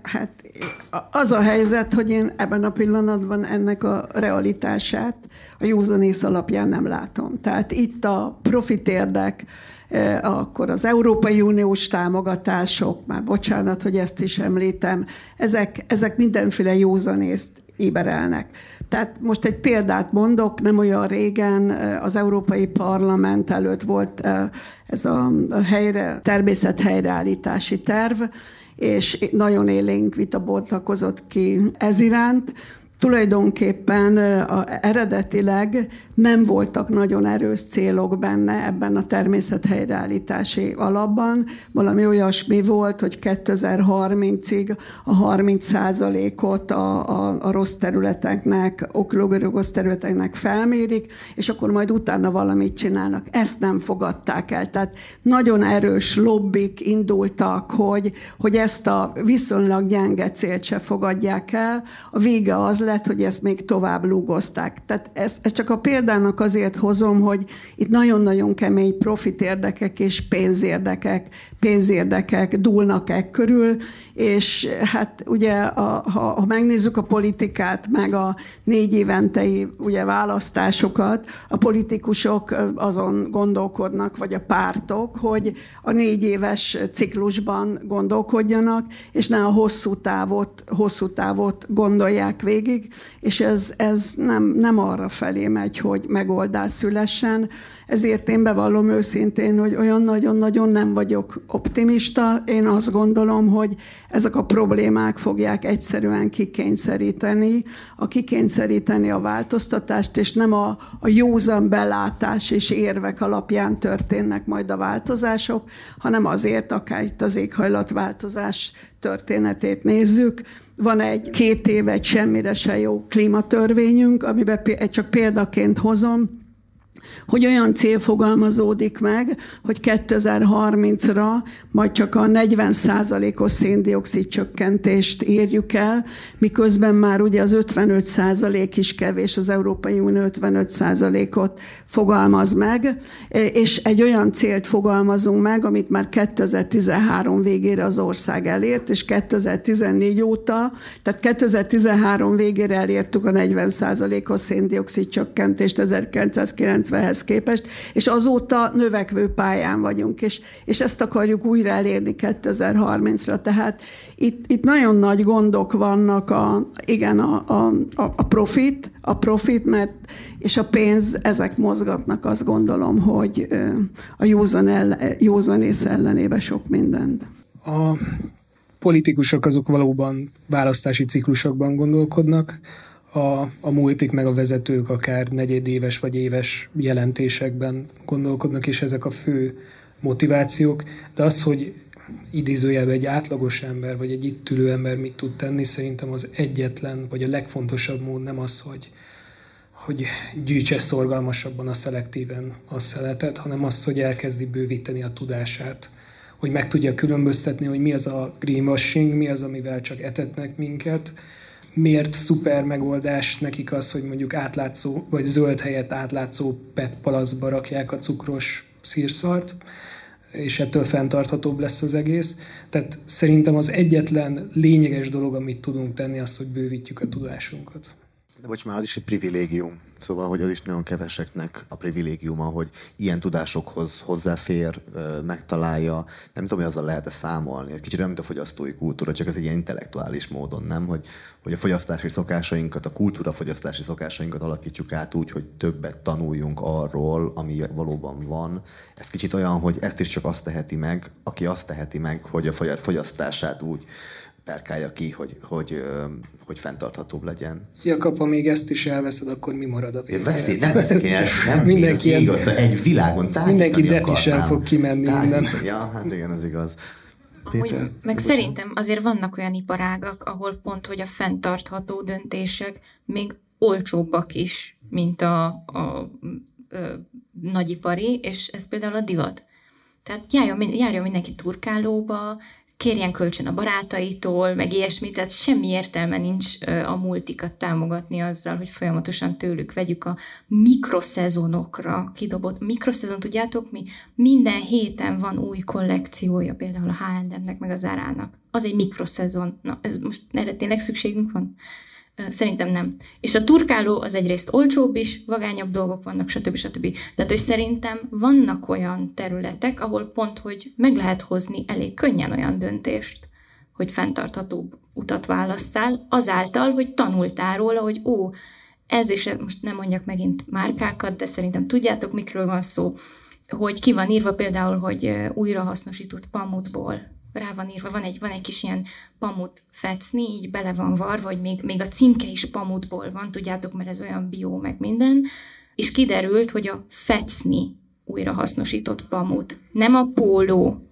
Hát az a helyzet, hogy én ebben a pillanatban ennek a realitását a józanész alapján nem látom. Tehát itt a profit érdek, akkor az Európai Uniós támogatások, már bocsánat, hogy ezt is említem, ezek, ezek mindenféle józanészt éberelnek. Tehát most egy példát mondok, nem olyan régen az Európai Parlament előtt volt ez a helyre, természet helyreállítási terv, és nagyon élénk vita bontakozott ki ez iránt. Tulajdonképpen a, eredetileg nem voltak nagyon erős célok benne ebben a természethelyreállítási alapban. Valami olyasmi volt, hogy 2030-ig a 30 ot a, a, a rossz területeknek, rossz területeknek felmérik, és akkor majd utána valamit csinálnak. Ezt nem fogadták el. Tehát nagyon erős lobbik indultak, hogy, hogy ezt a viszonylag gyenge célt se fogadják el. A vége az lett, hogy ezt még tovább lúgozták. Tehát ez, ez csak a példának azért hozom, hogy itt nagyon-nagyon kemény profit érdekek és pénzérdekek, pénzérdekek dúlnak e körül, és hát ugye, a, ha, ha megnézzük a politikát, meg a négy éventei ugye, választásokat, a politikusok azon gondolkodnak, vagy a pártok, hogy a négy éves ciklusban gondolkodjanak, és ne a hosszú távot, hosszú távot gondolják végig, és ez, ez nem, nem arra felé megy, hogy megoldás szülessen, ezért én bevallom őszintén, hogy olyan nagyon-nagyon nem vagyok optimista. Én azt gondolom, hogy ezek a problémák fogják egyszerűen kikényszeríteni, a kikényszeríteni a változtatást, és nem a, a józan belátás és érvek alapján történnek majd a változások, hanem azért, akár itt az éghajlatváltozás történetét nézzük, van egy két éve semmire se jó klímatörvényünk, amiben csak példaként hozom, hogy olyan cél fogalmazódik meg, hogy 2030-ra majd csak a 40%-os széndiokszid csökkentést érjük el, miközben már ugye az 55% is kevés, az Európai Unió 55%-ot fogalmaz meg, és egy olyan célt fogalmazunk meg, amit már 2013 végére az ország elért, és 2014 óta, tehát 2013 végére elértük a 40%-os széndiokszid csökkentést 1990 ehhez képest, és azóta növekvő pályán vagyunk, és, és ezt akarjuk újra elérni 2030-ra. Tehát itt, itt nagyon nagy gondok vannak, a, igen, a, a, a profit, a profit, mert és a pénz, ezek mozgatnak, azt gondolom, hogy a józan el, józanész ellenébe sok mindent. A politikusok azok valóban választási ciklusokban gondolkodnak, a, a multik meg a vezetők akár negyedéves vagy éves jelentésekben gondolkodnak, és ezek a fő motivációk, de az, hogy idézőjelben egy átlagos ember, vagy egy itt ülő ember mit tud tenni, szerintem az egyetlen, vagy a legfontosabb mód nem az, hogy, hogy gyűjtse szorgalmasabban a szelektíven a szeletet, hanem az, hogy elkezdi bővíteni a tudását, hogy meg tudja különböztetni, hogy mi az a greenwashing, mi az, amivel csak etetnek minket, miért szuper megoldás nekik az, hogy mondjuk átlátszó, vagy zöld helyett átlátszó PET palaszba rakják a cukros szírszart, és ettől fenntarthatóbb lesz az egész. Tehát szerintem az egyetlen lényeges dolog, amit tudunk tenni, az, hogy bővítjük a tudásunkat. De bocs, már az is egy privilégium. Szóval, hogy az is nagyon keveseknek a privilégiuma, hogy ilyen tudásokhoz hozzáfér, megtalálja. Nem tudom, hogy azzal lehet-e számolni. Egy kicsit olyan, mint a fogyasztói kultúra, csak ez egy ilyen intellektuális módon, nem? Hogy, hogy a fogyasztási szokásainkat, a kultúra fogyasztási szokásainkat alakítsuk át úgy, hogy többet tanuljunk arról, ami valóban van. Ez kicsit olyan, hogy ezt is csak azt teheti meg, aki azt teheti meg, hogy a fogyasztását úgy perkálja ki, hogy, hogy, hogy fenntarthatóbb legyen. Jakab, ha még ezt is elveszed, akkor mi marad a végén? Veszi, nem veszek én el semmi, mindenki ilyen, egy világon Mindenki depisen fog kimenni innen. Ja, hát igen, ez igaz. Péter, Amúgy, meg szerintem azért vannak olyan iparágak, ahol pont, hogy a fenntartható döntések még olcsóbbak is, mint a, a, a, a nagyipari, és ez például a divat. Tehát járjon, járjon mindenki turkálóba, kérjen kölcsön a barátaitól, meg ilyesmi, tehát semmi értelme nincs a multikat támogatni azzal, hogy folyamatosan tőlük vegyük a mikroszezonokra kidobott. Mikroszezon, tudjátok mi? Minden héten van új kollekciója, például a H&M-nek, meg az Árának. Az egy mikroszezon. Na, ez most erre tényleg szükségünk van? Szerintem nem. És a turkáló az egyrészt olcsóbb is, vagányabb dolgok vannak, stb. stb. Tehát, hogy szerintem vannak olyan területek, ahol pont, hogy meg lehet hozni elég könnyen olyan döntést, hogy fenntarthatóbb utat válasszál, azáltal, hogy tanultál róla, hogy ó, ez is, most nem mondjak megint márkákat, de szerintem tudjátok, mikről van szó, hogy ki van írva például, hogy újrahasznosított pamutból rá van írva, van egy, van egy kis ilyen pamut fecni, így bele van varva, vagy még, még a címke is pamutból van, tudjátok, mert ez olyan bió, meg minden, és kiderült, hogy a fecni újrahasznosított pamut, nem a póló,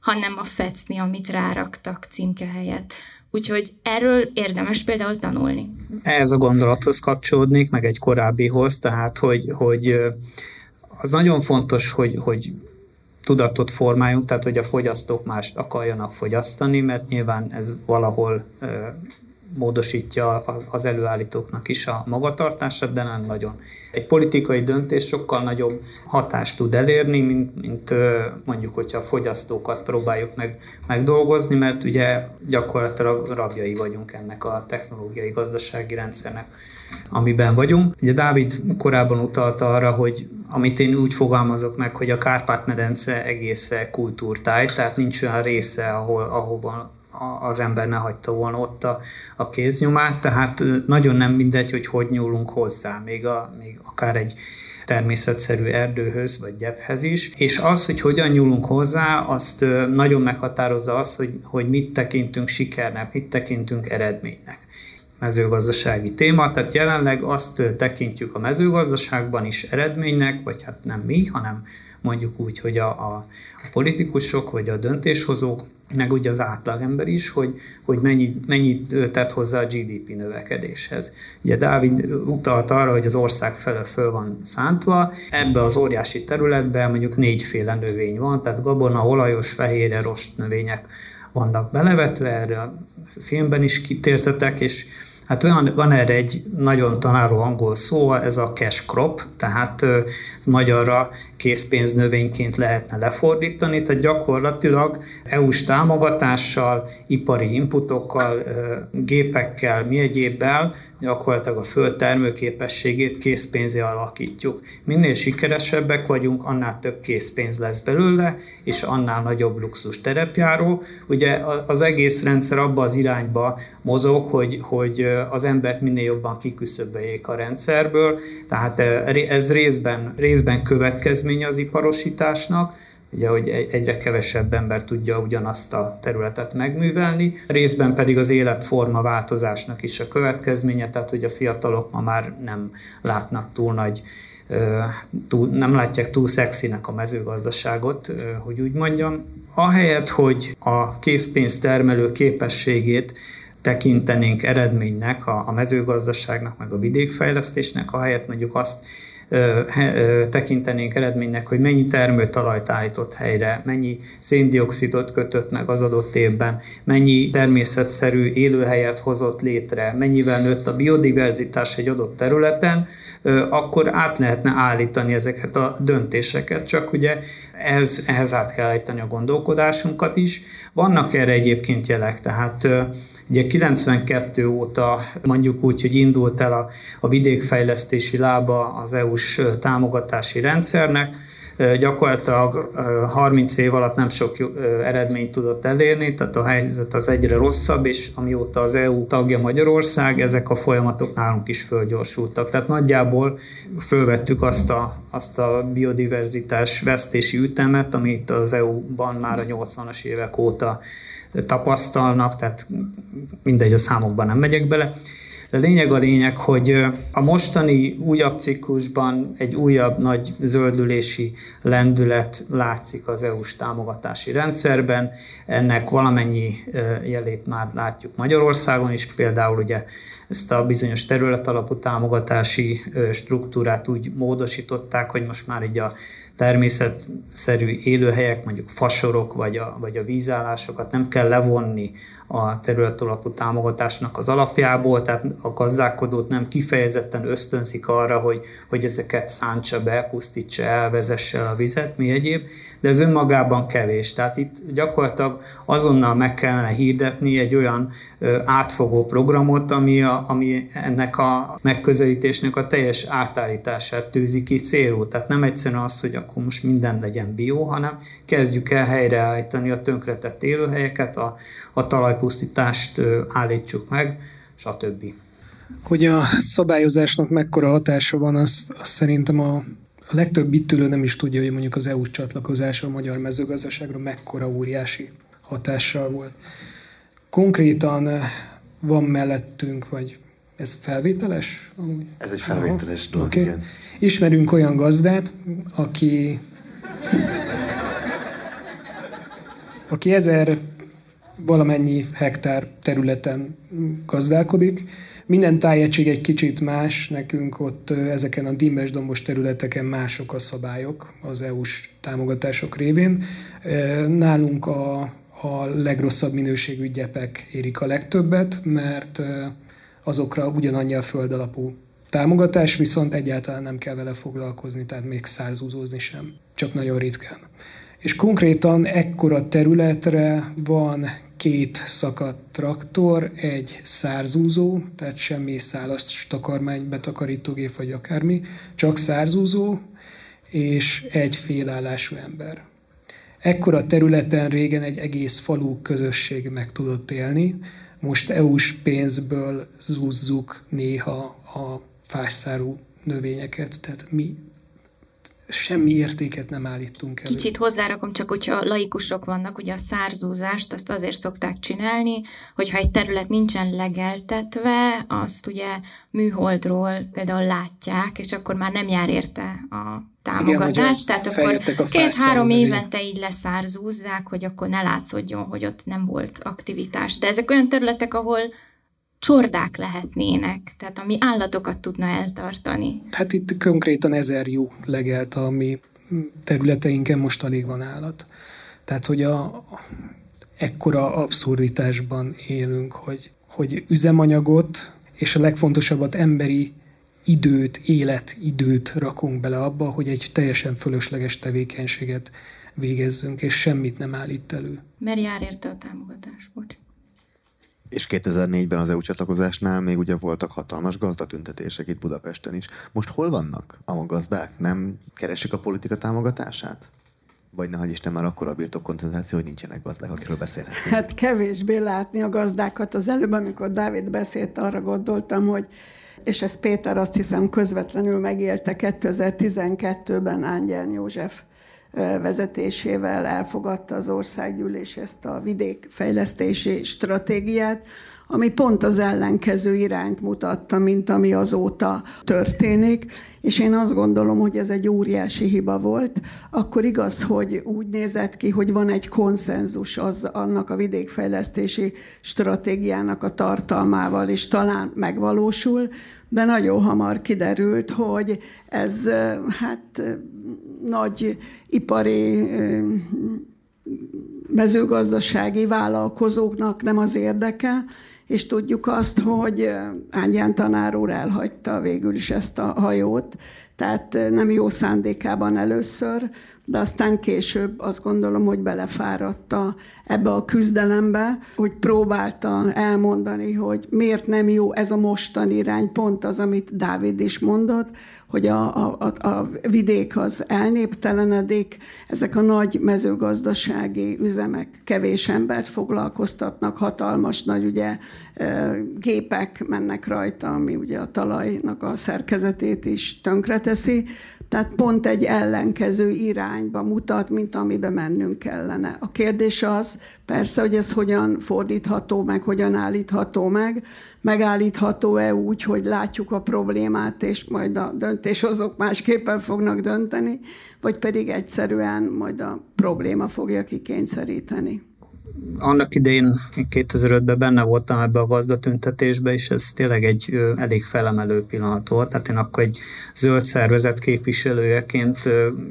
hanem a fecni, amit ráraktak címke helyett. Úgyhogy erről érdemes például tanulni. Ez a gondolathoz kapcsolódnék, meg egy korábbihoz, tehát hogy, hogy az nagyon fontos, hogy, hogy tudatot formáljunk, tehát hogy a fogyasztók mást akarjanak fogyasztani, mert nyilván ez valahol módosítja az előállítóknak is a magatartását, de nem nagyon. Egy politikai döntés sokkal nagyobb hatást tud elérni, mint, mint mondjuk, hogyha a fogyasztókat próbáljuk meg, megdolgozni, mert ugye gyakorlatilag rabjai vagyunk ennek a technológiai gazdasági rendszernek, amiben vagyunk. Ugye Dávid korábban utalta arra, hogy amit én úgy fogalmazok meg, hogy a Kárpát-medence egész kultúrtáj, tehát nincs olyan része, ahol, ahova az ember ne hagyta volna ott a, a kéznyomát, tehát nagyon nem mindegy, hogy hogy nyúlunk hozzá, még, a, még akár egy természetszerű erdőhöz vagy gyephez is, és az, hogy hogyan nyúlunk hozzá, azt nagyon meghatározza azt, hogy, hogy mit tekintünk sikernek, mit tekintünk eredménynek mezőgazdasági téma, tehát jelenleg azt tekintjük a mezőgazdaságban is eredménynek, vagy hát nem mi, hanem mondjuk úgy, hogy a, a, a politikusok vagy a döntéshozók, meg ugye az átlagember is, hogy, hogy mennyit, mennyit tett hozzá a GDP növekedéshez. Ugye Dávid utalt arra, hogy az ország fele föl van szántva, ebbe az óriási területben mondjuk négyféle növény van, tehát gabona, olajos, fehérje, rost növények vannak belevetve, erre a filmben is kitértetek, és Hát van, van erre egy nagyon tanáró angol szó, ez a cash crop, tehát magyarra készpénznövényként lehetne lefordítani, tehát gyakorlatilag EU-s támogatással, ipari inputokkal, gépekkel, mi egyébbel gyakorlatilag a föld termőképességét készpénzé alakítjuk. Minél sikeresebbek vagyunk, annál több készpénz lesz belőle, és annál nagyobb luxus terepjáró. Ugye az egész rendszer abba az irányba mozog, hogy, hogy az embert minél jobban kiküszöböljék a rendszerből, tehát ez részben, részben következménye az iparosításnak, ugye, hogy egyre kevesebb ember tudja ugyanazt a területet megművelni, részben pedig az életforma változásnak is a következménye, tehát hogy a fiatalok ma már nem látnak túl nagy túl, nem látják túl szexinek a mezőgazdaságot, hogy úgy mondjam. Ahelyett, hogy a készpénz termelő képességét tekintenénk eredménynek a, a mezőgazdaságnak, meg a vidékfejlesztésnek, ahelyett mondjuk azt tekintenénk eredménynek, hogy mennyi termőtalajt állított helyre, mennyi széndiokszidot kötött meg az adott évben, mennyi természetszerű élőhelyet hozott létre, mennyivel nőtt a biodiverzitás egy adott területen, akkor át lehetne állítani ezeket a döntéseket, csak ugye ehhez, ehhez át kell állítani a gondolkodásunkat is. Vannak erre egyébként jelek, tehát Ugye 92 óta mondjuk úgy, hogy indult el a, a vidékfejlesztési lába az EU-s támogatási rendszernek, gyakorlatilag 30 év alatt nem sok eredményt tudott elérni, tehát a helyzet az egyre rosszabb, és amióta az EU tagja Magyarország, ezek a folyamatok nálunk is fölgyorsultak. Tehát nagyjából fölvettük azt a, azt a biodiverzitás vesztési ütemet, amit az EU-ban már a 80-as évek óta tapasztalnak, tehát mindegy, a számokban nem megyek bele. De lényeg a lényeg, hogy a mostani újabb ciklusban egy újabb nagy zöldülési lendület látszik az EU-s támogatási rendszerben. Ennek valamennyi jelét már látjuk Magyarországon is, például ugye ezt a bizonyos területalapú támogatási struktúrát úgy módosították, hogy most már így a természetszerű élőhelyek, mondjuk fasorok vagy a, vagy a vízállásokat nem kell levonni a terület alapú támogatásnak az alapjából, tehát a gazdálkodót nem kifejezetten ösztönzik arra, hogy, hogy ezeket szántsa be, pusztítsa el, a vizet, mi egyéb, de ez önmagában kevés. Tehát itt gyakorlatilag azonnal meg kellene hirdetni egy olyan átfogó programot, ami, a, ami ennek a megközelítésnek a teljes átállítását tűzi ki célul. Tehát nem egyszerűen az, hogy akkor most minden legyen bio, hanem kezdjük el helyreállítani a tönkretett élőhelyeket, a, a talajpusztítást állítsuk meg, stb. Hogy a szabályozásnak mekkora hatása van, azt, azt szerintem a a legtöbb itt ülő nem is tudja, hogy mondjuk az EU csatlakozása a magyar mezőgazdaságra mekkora óriási hatással volt. Konkrétan eh, van mellettünk, vagy ez felvételes? Ez egy felvételes dolog, okay. igen. Ismerünk olyan gazdát, aki aki ezer valamennyi hektár területen gazdálkodik, minden tájegység egy kicsit más, nekünk ott ezeken a dimbes dombos területeken mások a szabályok az EU-s támogatások révén. Nálunk a, a legrosszabb minőségű gyepek érik a legtöbbet, mert azokra ugyanannyi a föld alapú támogatás, viszont egyáltalán nem kell vele foglalkozni, tehát még szárzúzózni sem, csak nagyon ritkán. És konkrétan ekkora területre van két szakadt traktor, egy szárzúzó, tehát semmi szálas takarmány, betakarítógép vagy akármi, csak szárzúzó, és egy félállású ember. Ekkora területen régen egy egész falu közösség meg tudott élni, most EU-s pénzből zúzzuk néha a fásszárú növényeket, tehát mi semmi értéket nem állítunk elő. Kicsit hozzárakom, csak hogyha laikusok vannak, ugye a szárzózást azt azért szokták csinálni, hogyha egy terület nincsen legeltetve, azt ugye műholdról például látják, és akkor már nem jár érte a támogatás, Igen, tehát akkor két-három évente így leszárzúzzák, hogy akkor ne látszódjon, hogy ott nem volt aktivitás. De ezek olyan területek, ahol csordák lehetnének, tehát ami állatokat tudna eltartani. Hát itt konkrétan ezer jó legelt, ami területeinken most alig van állat. Tehát, hogy a, ekkora abszurditásban élünk, hogy, hogy üzemanyagot és a legfontosabbat emberi időt, életidőt rakunk bele abba, hogy egy teljesen fölösleges tevékenységet végezzünk, és semmit nem állít elő. Mert jár érte a támogatás, bocs. És 2004-ben az EU csatlakozásnál még ugye voltak hatalmas gazdatüntetések itt Budapesten is. Most hol vannak a gazdák? Nem keresik a politika támogatását? Vagy ne Isten már akkor a birtok koncentráció, hogy nincsenek gazdák, akiről beszélhetünk. Hát kevésbé látni a gazdákat. Az előbb, amikor Dávid beszélt, arra gondoltam, hogy és ezt Péter azt hiszem közvetlenül megélte 2012-ben Ángyel József vezetésével elfogadta az országgyűlés ezt a vidékfejlesztési stratégiát, ami pont az ellenkező irányt mutatta, mint ami azóta történik, és én azt gondolom, hogy ez egy óriási hiba volt. Akkor igaz, hogy úgy nézett ki, hogy van egy konszenzus az, annak a vidékfejlesztési stratégiának a tartalmával, és talán megvalósul, de nagyon hamar kiderült, hogy ez hát nagy ipari mezőgazdasági vállalkozóknak nem az érdeke, és tudjuk azt, hogy Ángyán tanár úr elhagyta végül is ezt a hajót, tehát nem jó szándékában először, de aztán később azt gondolom, hogy belefáradta ebbe a küzdelembe, hogy próbálta elmondani, hogy miért nem jó ez a mostani irány, pont az, amit Dávid is mondott, hogy a, a, a vidék az elnéptelenedik, ezek a nagy mezőgazdasági üzemek kevés embert foglalkoztatnak, hatalmas nagy ugye gépek mennek rajta, ami ugye a talajnak a szerkezetét is tönkreteszi, tehát pont egy ellenkező irányba mutat, mint amibe mennünk kellene. A kérdés az, persze, hogy ez hogyan fordítható meg, hogyan állítható meg, megállítható-e úgy, hogy látjuk a problémát, és majd a döntéshozók másképpen fognak dönteni, vagy pedig egyszerűen majd a probléma fogja kikényszeríteni annak idején 2005-ben benne voltam ebbe a gazdatüntetésbe, és ez tényleg egy elég felemelő pillanat volt. Tehát én akkor egy zöld szervezet képviselőjeként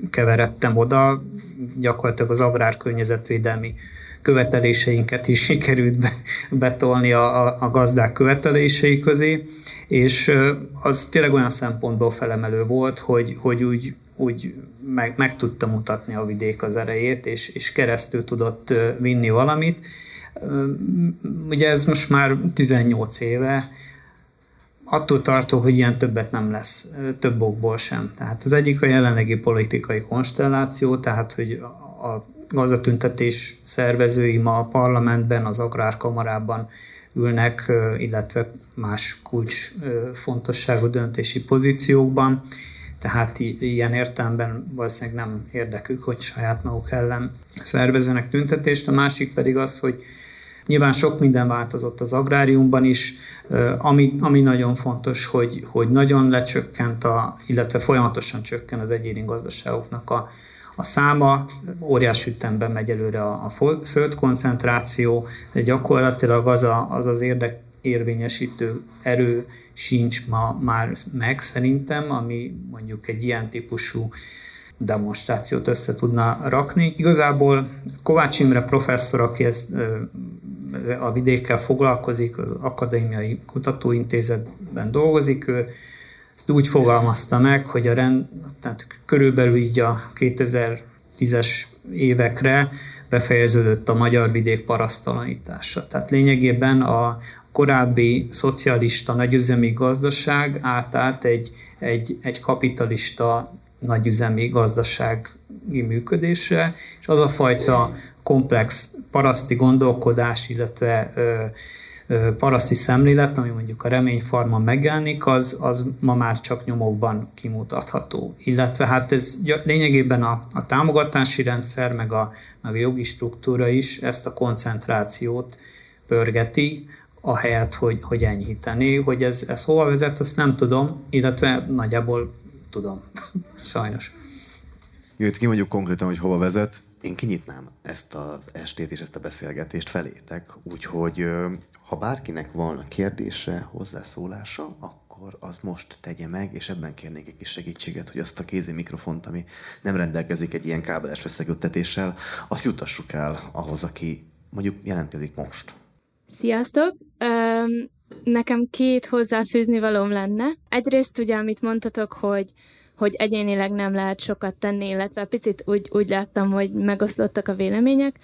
keveredtem oda, gyakorlatilag az agrárkörnyezetvédelmi követeléseinket is sikerült be, betolni a, a, a gazdák követelései közé, és az tényleg olyan szempontból felemelő volt, hogy, hogy úgy, úgy meg, meg tudta mutatni a vidék az erejét, és, és keresztül tudott vinni valamit. Ugye ez most már 18 éve, attól tartó, hogy ilyen többet nem lesz, több okból sem. Tehát az egyik a jelenlegi politikai konstelláció, tehát hogy a gazdatüntetés szervezői ma a parlamentben, az agrárkamarában ülnek, illetve más kulcs fontosságú döntési pozíciókban, tehát ilyen értelemben valószínűleg nem érdekük, hogy saját maguk ellen szervezzenek tüntetést. A másik pedig az, hogy Nyilván sok minden változott az agráriumban is, ami, ami nagyon fontos, hogy, hogy nagyon lecsökkent, a, illetve folyamatosan csökken az egyéni gazdaságoknak a, a száma, óriási ütemben megy előre a, a földkoncentráció, de gyakorlatilag az a, az, az érdek érvényesítő erő sincs ma már meg szerintem, ami mondjuk egy ilyen típusú demonstrációt össze tudna rakni. Igazából Kovács Imre professzor, aki ezt a vidékkel foglalkozik, az Akadémiai Kutatóintézetben dolgozik, ő ezt úgy fogalmazta meg, hogy a rend, tehát körülbelül így a 2010-es évekre befejeződött a magyar vidék parasztalanítása. Tehát lényegében a korábbi szocialista nagyüzemi gazdaság átállt egy, egy, egy kapitalista nagyüzemi gazdasági működésre, és az a fajta komplex paraszti gondolkodás, illetve ö, ö, paraszti szemlélet, ami mondjuk a reményfarma megjelenik, az, az ma már csak nyomokban kimutatható. Illetve hát ez lényegében a, a támogatási rendszer, meg a, meg a jogi struktúra is ezt a koncentrációt pörgeti, ahelyett, hogy, hogy enyhíteni. Hogy ez, ez hova vezet, azt nem tudom, illetve nagyjából tudom. Sajnos. Jött ki mondjuk konkrétan, hogy hova vezet. Én kinyitnám ezt az estét és ezt a beszélgetést felétek, úgyhogy ha bárkinek van kérdése, hozzászólása, akkor az most tegye meg, és ebben kérnék egy kis segítséget, hogy azt a kézi mikrofont, ami nem rendelkezik egy ilyen kábeles összeköttetéssel, azt jutassuk el ahhoz, aki mondjuk jelentkezik most. Sziasztok! Um, nekem két hozzáfűzni valóm lenne. Egyrészt ugye, amit mondtatok, hogy hogy egyénileg nem lehet sokat tenni, illetve picit úgy, úgy láttam, hogy megoszlottak a vélemények.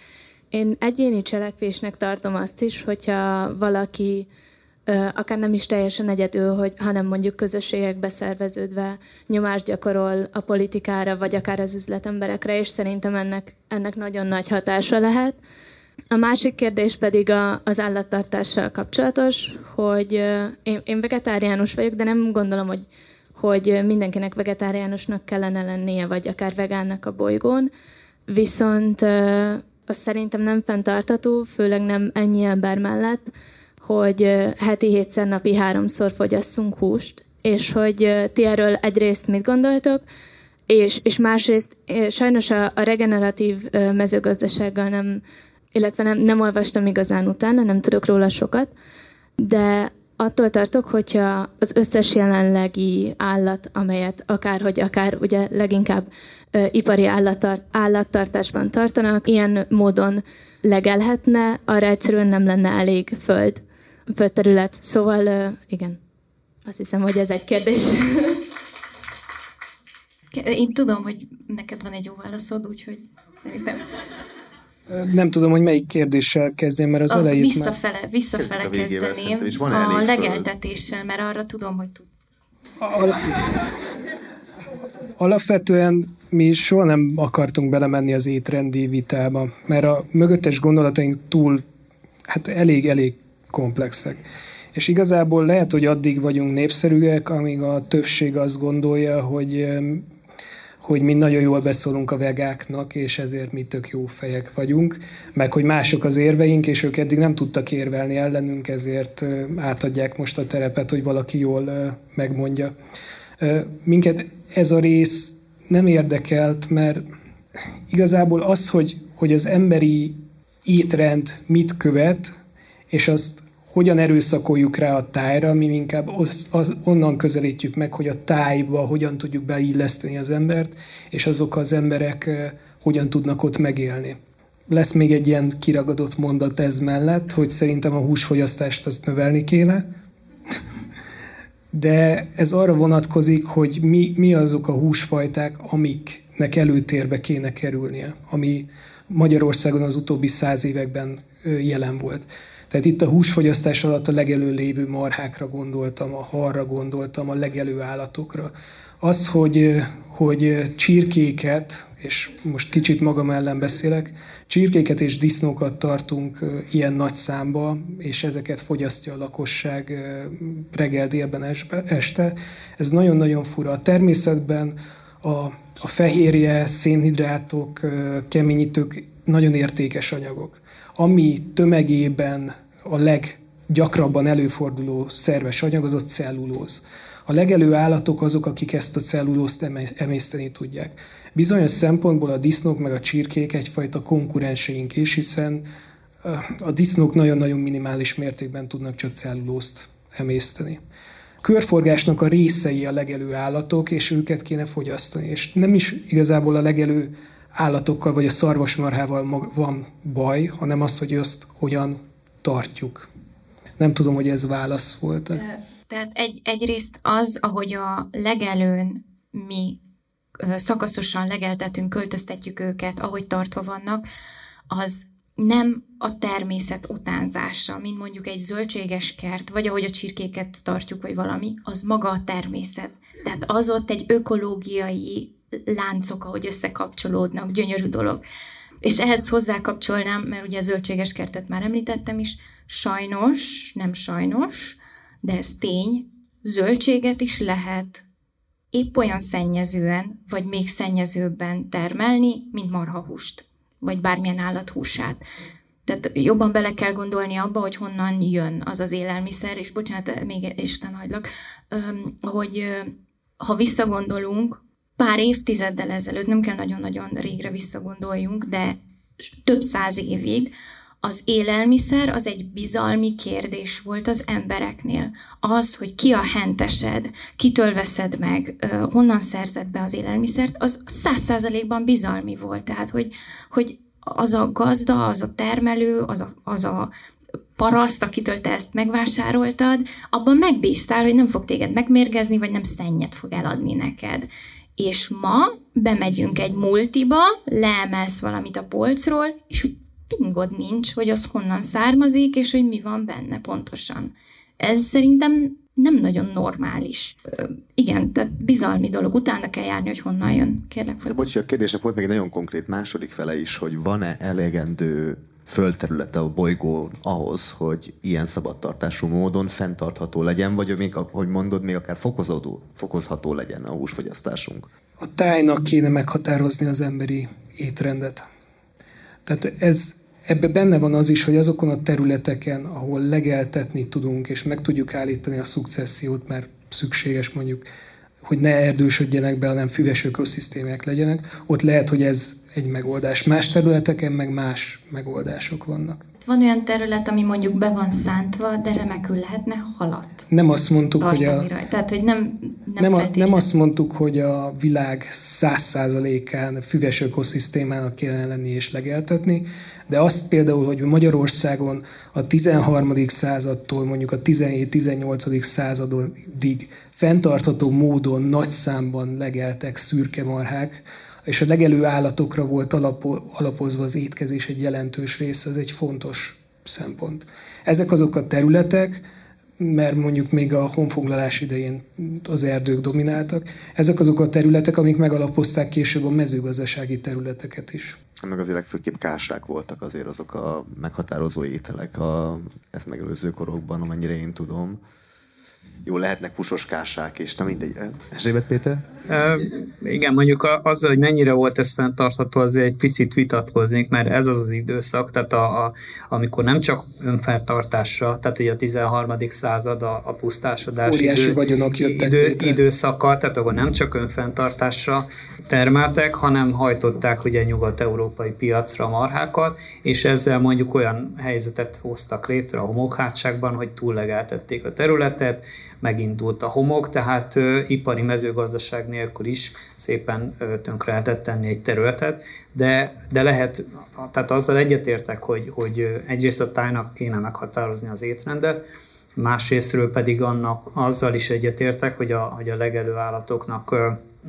Én egyéni cselekvésnek tartom azt is, hogyha valaki akár nem is teljesen egyedül, hogy, hanem mondjuk közösségekbe szerveződve nyomást gyakorol a politikára, vagy akár az üzletemberekre, és szerintem ennek, ennek nagyon nagy hatása lehet. A másik kérdés pedig a, az állattartással kapcsolatos, hogy én, én vegetáriánus vagyok, de nem gondolom, hogy hogy mindenkinek vegetáriánusnak kellene lennie, vagy akár vegánnak a bolygón, viszont az szerintem nem fenntartató, főleg nem ennyi ember mellett, hogy heti hétszer napi háromszor fogyasszunk húst, és hogy ti erről egyrészt mit gondoltok, és, és másrészt sajnos a, a regeneratív mezőgazdasággal nem, illetve nem, nem olvastam igazán utána, nem tudok róla sokat, de attól tartok, hogyha az összes jelenlegi állat, amelyet akárhogy akár ugye leginkább ö, ipari állattart, állattartásban tartanak, ilyen módon legelhetne, arra egyszerűen nem lenne elég föld, földterület. Szóval ö, igen, azt hiszem, hogy ez egy kérdés. Én tudom, hogy neked van egy jó válaszod, úgyhogy szerintem nem tudom, hogy melyik kérdéssel kezdjem, mert az a, elejét visszafele, már... Visszafele kezdeném és van a legeltetéssel, mert arra tudom, hogy tudsz. Al- alapvetően mi soha nem akartunk belemenni az étrendi vitába, mert a mögöttes gondolataink túl, hát elég-elég komplexek. És igazából lehet, hogy addig vagyunk népszerűek, amíg a többség azt gondolja, hogy hogy mi nagyon jól beszólunk a vegáknak, és ezért mi tök jó fejek vagyunk, meg hogy mások az érveink, és ők eddig nem tudtak érvelni ellenünk, ezért átadják most a terepet, hogy valaki jól megmondja. Minket ez a rész nem érdekelt, mert igazából az, hogy, hogy az emberi étrend mit követ, és azt hogyan erőszakoljuk rá a tájra, mi inkább az, az, onnan közelítjük meg, hogy a tájba hogyan tudjuk beilleszteni az embert, és azok az emberek hogyan tudnak ott megélni. lesz még egy ilyen kiragadott mondat ez mellett, hogy szerintem a húsfogyasztást azt növelni kéne, de ez arra vonatkozik, hogy mi, mi azok a húsfajták, amiknek előtérbe kéne kerülnie, ami Magyarországon az utóbbi száz években jelen volt. Tehát itt a húsfogyasztás alatt a legelő lévő marhákra gondoltam, a harra gondoltam, a legelő állatokra. Az, hogy, hogy csirkéket, és most kicsit magam ellen beszélek, csirkéket és disznókat tartunk ilyen nagy számba, és ezeket fogyasztja a lakosság reggel délben este. Ez nagyon-nagyon fura. A természetben a, a fehérje, szénhidrátok, keményítők nagyon értékes anyagok. Ami tömegében a leggyakrabban előforduló szerves anyag, az a cellulóz. A legelő állatok azok, akik ezt a cellulózt emészteni tudják. Bizonyos szempontból a disznók meg a csirkék egyfajta konkurenseink is, hiszen a disznók nagyon-nagyon minimális mértékben tudnak csak cellulózt emészteni. Körforgásnak a részei a legelő állatok, és őket kéne fogyasztani. És nem is igazából a legelő állatokkal vagy a szarvasmarhával van baj, hanem az, hogy azt hogyan tartjuk. Nem tudom, hogy ez válasz volt. Tehát egy, egyrészt az, ahogy a legelőn mi szakaszosan legeltetünk, költöztetjük őket, ahogy tartva vannak, az nem a természet utánzása, mint mondjuk egy zöldséges kert, vagy ahogy a csirkéket tartjuk, vagy valami, az maga a természet. Tehát az ott egy ökológiai láncok, ahogy összekapcsolódnak, gyönyörű dolog. És ehhez hozzákapcsolnám, mert ugye a zöldséges kertet már említettem is, sajnos, nem sajnos, de ez tény, zöldséget is lehet épp olyan szennyezően, vagy még szennyezőbben termelni, mint marhahúst, vagy bármilyen állathúsát. Tehát jobban bele kell gondolni abba, hogy honnan jön az az élelmiszer, és bocsánat, még Isten hagylak, hogy ha visszagondolunk, pár évtizeddel ezelőtt, nem kell nagyon-nagyon régre visszagondoljunk, de több száz évig az élelmiszer az egy bizalmi kérdés volt az embereknél. Az, hogy ki a hentesed, kitől veszed meg, honnan szerzed be az élelmiszert, az száz százalékban bizalmi volt. Tehát, hogy, hogy az a gazda, az a termelő, az a, az a paraszt, akitől te ezt megvásároltad, abban megbíztál, hogy nem fog téged megmérgezni, vagy nem szennyet fog eladni neked. És ma bemegyünk egy multiba, leemelsz valamit a polcról, és pingod nincs, hogy az honnan származik, és hogy mi van benne pontosan. Ez szerintem nem nagyon normális. Ö, igen, tehát bizalmi dolog. Utána kell járni, hogy honnan jön. Kérlek, De bocs, a kérdésnek volt még egy nagyon konkrét második fele is, hogy van-e elegendő földterülete a bolygó ahhoz, hogy ilyen szabadtartású módon fenntartható legyen, vagy még, ahogy mondod, még akár fokozódó, fokozható legyen a húsfogyasztásunk? A tájnak kéne meghatározni az emberi étrendet. Tehát ez, ebbe benne van az is, hogy azokon a területeken, ahol legeltetni tudunk, és meg tudjuk állítani a szukcessziót, mert szükséges mondjuk, hogy ne erdősödjenek be, hanem füves ökoszisztémák legyenek, ott lehet, hogy ez egy megoldás. Más területeken meg más megoldások vannak. Van olyan terület, ami mondjuk be van szántva, de remekül lehetne halat. Nem azt mondtuk, hogy a... Rajta. Tehát, hogy nem, nem, nem, a, nem azt mondtuk, hogy a világ száz százalékán füves ökoszisztémának kellene lenni és legeltetni, de azt például, hogy Magyarországon a 13. századtól mondjuk a 17-18. századig fenntartható módon nagy számban legeltek szürke marhák, és a legelő állatokra volt alapo, alapozva az étkezés egy jelentős része, ez egy fontos szempont. Ezek azok a területek, mert mondjuk még a honfoglalás idején az erdők domináltak. Ezek azok a területek, amik megalapozták később a mezőgazdasági területeket is. Meg azért legfőképp kásák voltak azért azok a meghatározó ételek a, ezt megelőző korokban, amennyire én tudom. Jó, lehetnek pusoskásák, és nem mindegy. Erzsébet Péter? igen, mondjuk azzal, hogy mennyire volt ez fenntartható, azért egy picit vitatkoznék, mert ez az az időszak, tehát a, a, amikor nem csak önfenntartásra, tehát ugye a 13. század a, a pusztásodás idő, vagyonok jöttek idő, időszaka, tehát akkor nem csak önfenntartásra termeltek, hanem hajtották ugye nyugat-európai piacra a marhákat, és ezzel mondjuk olyan helyzetet hoztak létre a homokhátságban, hogy túllegeltették a területet, megindult a homok, tehát ö, ipari mezőgazdaság nélkül is szépen tönkre lehetett tenni egy területet, de, de lehet, tehát azzal egyetértek, hogy, hogy egyrészt a tájnak kéne meghatározni az étrendet, másrésztről pedig annak azzal is egyetértek, hogy a, hogy a legelő állatoknak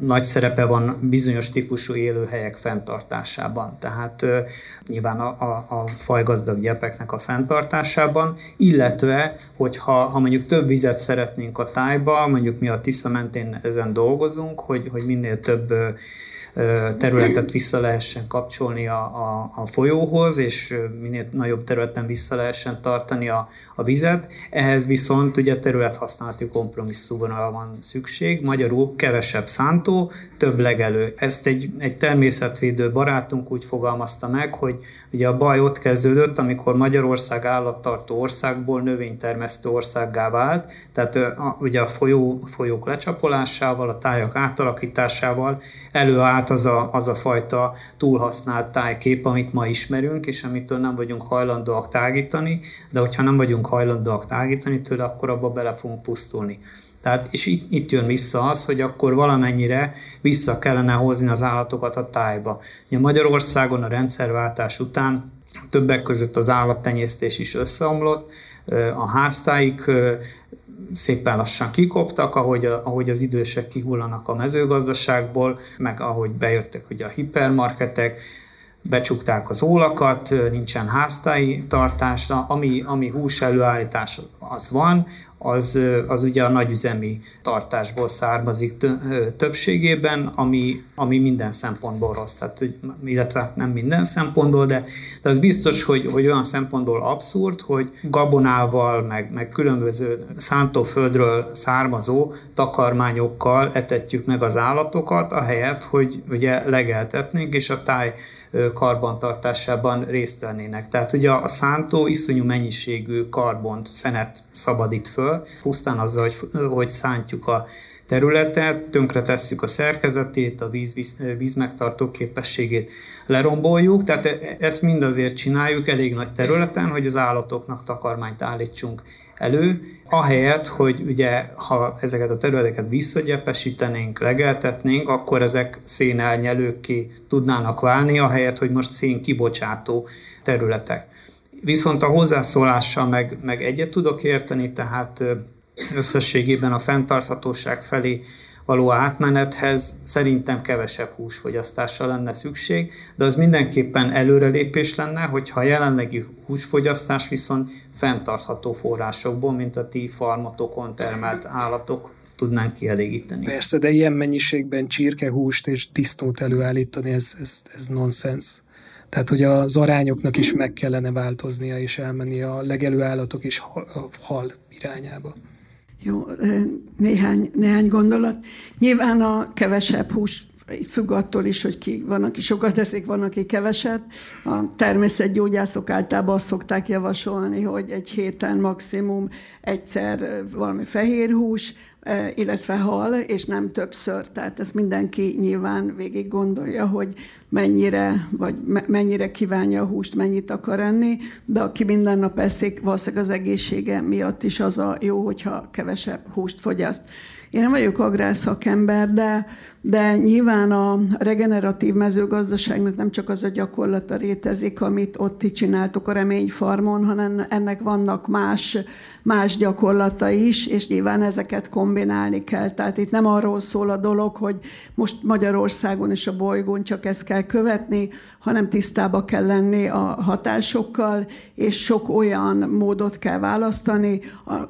nagy szerepe van bizonyos típusú élőhelyek fenntartásában, tehát ö, nyilván a, a, a fajgazdag gyepeknek a fenntartásában, illetve, hogyha ha mondjuk több vizet szeretnénk a tájba, mondjuk mi a Tisza mentén ezen dolgozunk, hogy, hogy minél több ö, területet vissza lehessen kapcsolni a, a, a folyóhoz, és minél nagyobb területen vissza lehessen tartani a, a vizet. Ehhez viszont ugye területhasználati kompromisszumra van szükség, magyarul kevesebb szántó, több legelő. Ezt egy, egy természetvédő barátunk úgy fogalmazta meg, hogy ugye a baj ott kezdődött, amikor Magyarország állattartó országból növénytermesztő országgá vált, tehát a, ugye a folyó, folyók lecsapolásával, a tájak átalakításával előállt az a, az a fajta túlhasznált tájkép, amit ma ismerünk, és amitől nem vagyunk hajlandóak tágítani, de hogyha nem vagyunk hajlandóak tágítani tőle, akkor abba bele fogunk pusztulni. Tehát, és itt, itt jön vissza az, hogy akkor valamennyire vissza kellene hozni az állatokat a tájba. Ugye Magyarországon a rendszerváltás után többek között az állattenyésztés is összeomlott, a háztáik szépen lassan kikoptak, ahogy, a, ahogy az idősek kihullanak a mezőgazdaságból, meg ahogy bejöttek ugye a hipermarketek, becsukták az ólakat, nincsen háztáji tartás, ami, ami hús előállítás az van, az, az ugye a nagyüzemi tartásból származik többségében, ami, ami minden szempontból rossz, tehát, illetve hát nem minden szempontból, de, de az biztos, hogy, hogy olyan szempontból abszurd, hogy gabonával, meg, meg különböző szántóföldről származó takarmányokkal etetjük meg az állatokat, ahelyett, hogy ugye legeltetnénk, és a táj karbantartásában részt vennének. Tehát ugye a szántó iszonyú mennyiségű karbont, szenet szabadít föl, pusztán azzal, hogy, hogy szántjuk a területet, tönkre tesszük a szerkezetét, a víz, víz, víz megtartó képességét leromboljuk, tehát e, ezt mind azért csináljuk elég nagy területen, hogy az állatoknak takarmányt állítsunk elő, ahelyett, hogy ugye, ha ezeket a területeket visszagyepesítenénk, legeltetnénk, akkor ezek szénelnyelőkké tudnának válni, ahelyett, hogy most szén kibocsátó területek. Viszont a hozzászólással meg, meg egyet tudok érteni, tehát összességében a fenntarthatóság felé való átmenethez szerintem kevesebb húsfogyasztásra lenne szükség, de az mindenképpen előrelépés lenne, hogyha a jelenlegi húsfogyasztás viszont fenntartható forrásokból, mint a ti farmatokon termelt állatok tudnánk kielégíteni. Persze, de ilyen mennyiségben csirkehúst és tisztót előállítani, ez, ez, ez nonsens. Tehát, hogy az arányoknak is meg kellene változnia, és elmenni a legelő állatok és a hal irányába. Jó, néhány, néhány gondolat. Nyilván a kevesebb hús függ attól is, hogy ki, van, aki sokat eszik, van, aki keveset. A természetgyógyászok általában azt szokták javasolni, hogy egy héten maximum egyszer valami fehér hús, illetve hal, és nem többször. Tehát ezt mindenki nyilván végig gondolja, hogy mennyire, vagy mennyire kívánja a húst, mennyit akar enni, de aki minden nap eszik, valószínűleg az egészsége miatt is az a jó, hogyha kevesebb húst fogyaszt. Én nem vagyok agrárszakember, de, de nyilván a regeneratív mezőgazdaságnak nem csak az a gyakorlata rétezik, amit ott ti csináltok a reményfarmon, hanem ennek vannak más más gyakorlata is, és nyilván ezeket kombinálni kell. Tehát itt nem arról szól a dolog, hogy most Magyarországon és a bolygón csak ezt kell követni, hanem tisztába kell lenni a hatásokkal, és sok olyan módot kell választani,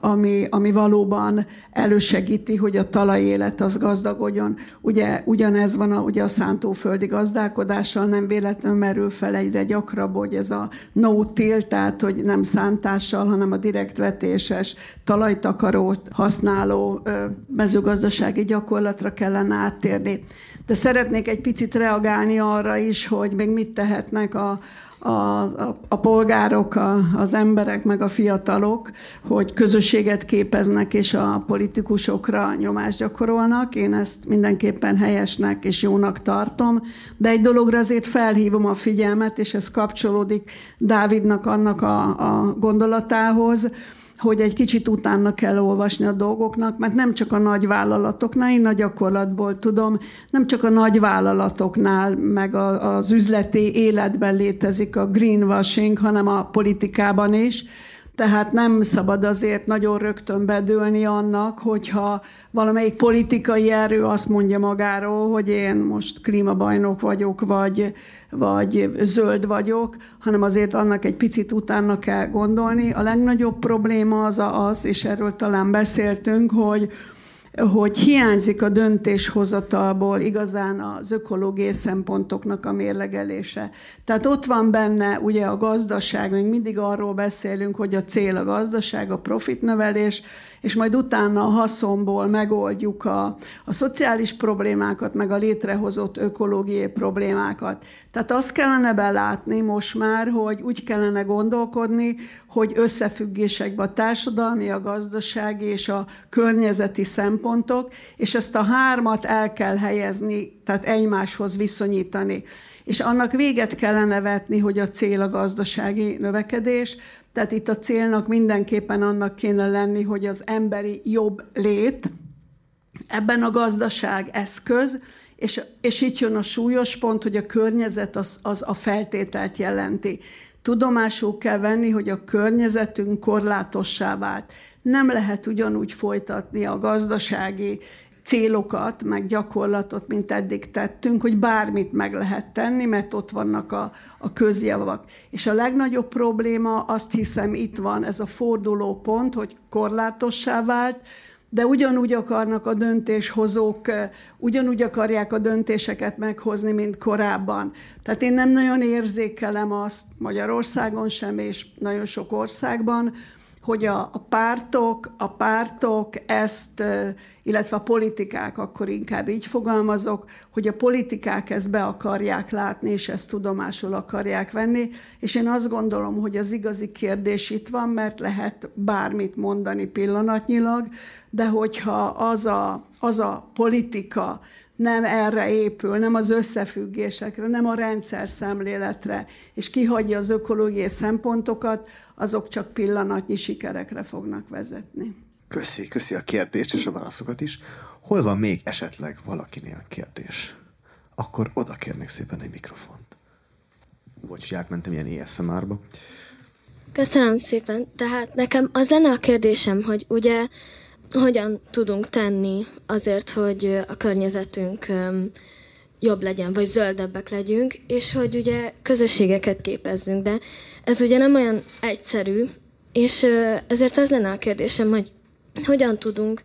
ami, ami valóban elősegíti, hogy a talajélet az gazdagodjon. Ugye ugyanez van a, ugye a szántóföldi gazdálkodással, nem véletlenül merül fel egyre gyakrabb, hogy ez a no-till, tehát hogy nem szántással, hanem a direkt vetés természetes talajtakarót használó mezőgazdasági gyakorlatra kellene áttérni. De szeretnék egy picit reagálni arra is, hogy még mit tehetnek a, a, a, a polgárok, a, az emberek, meg a fiatalok, hogy közösséget képeznek és a politikusokra nyomást gyakorolnak. Én ezt mindenképpen helyesnek és jónak tartom, de egy dologra azért felhívom a figyelmet, és ez kapcsolódik Dávidnak annak a, a gondolatához, hogy egy kicsit utána kell olvasni a dolgoknak, mert nem csak a nagy vállalatoknál, én a gyakorlatból tudom, nem csak a nagy vállalatoknál, meg a, az üzleti életben létezik a greenwashing, hanem a politikában is, tehát nem szabad azért nagyon rögtön bedőlni annak, hogyha valamelyik politikai erő azt mondja magáról, hogy én most klímabajnok vagyok, vagy, vagy zöld vagyok, hanem azért annak egy picit utána kell gondolni. A legnagyobb probléma az az, és erről talán beszéltünk, hogy hogy hiányzik a döntéshozatalból igazán az ökológiai szempontoknak a mérlegelése. Tehát ott van benne ugye a gazdaság, még mindig arról beszélünk, hogy a cél a gazdaság, a profitnövelés, és majd utána a haszonból megoldjuk a, a szociális problémákat, meg a létrehozott ökológiai problémákat. Tehát azt kellene belátni most már, hogy úgy kellene gondolkodni, hogy összefüggésekben a társadalmi, a gazdasági és a környezeti szempontok, és ezt a hármat el kell helyezni, tehát egymáshoz viszonyítani és annak véget kellene vetni, hogy a cél a gazdasági növekedés, tehát itt a célnak mindenképpen annak kéne lenni, hogy az emberi jobb lét, ebben a gazdaság eszköz, és, és itt jön a súlyos pont, hogy a környezet az, az a feltételt jelenti. Tudomásul kell venni, hogy a környezetünk korlátossá vált. Nem lehet ugyanúgy folytatni a gazdasági célokat, meg gyakorlatot, mint eddig tettünk, hogy bármit meg lehet tenni, mert ott vannak a, a közjavak. És a legnagyobb probléma, azt hiszem itt van ez a forduló pont, hogy korlátossá vált, de ugyanúgy akarnak a döntéshozók, ugyanúgy akarják a döntéseket meghozni, mint korábban. Tehát én nem nagyon érzékelem azt Magyarországon sem, és nagyon sok országban, hogy a, a pártok, a pártok ezt, illetve a politikák, akkor inkább így fogalmazok, hogy a politikák ezt be akarják látni, és ezt tudomásul akarják venni, és én azt gondolom, hogy az igazi kérdés itt van, mert lehet bármit mondani pillanatnyilag, de hogyha az a, az a politika, nem erre épül, nem az összefüggésekre, nem a rendszer szemléletre, és kihagyja az ökológiai szempontokat, azok csak pillanatnyi sikerekre fognak vezetni. Köszi, köszi a kérdést és a válaszokat is. Hol van még esetleg valakinél kérdés? Akkor oda kérnék szépen egy mikrofont. Bocs, átmentem ilyen ASMR-ba. Köszönöm szépen. Tehát nekem az lenne a kérdésem, hogy ugye hogyan tudunk tenni azért, hogy a környezetünk jobb legyen, vagy zöldebbek legyünk, és hogy ugye közösségeket képezzünk, de ez ugye nem olyan egyszerű, és ezért az lenne a kérdésem, hogy hogyan tudunk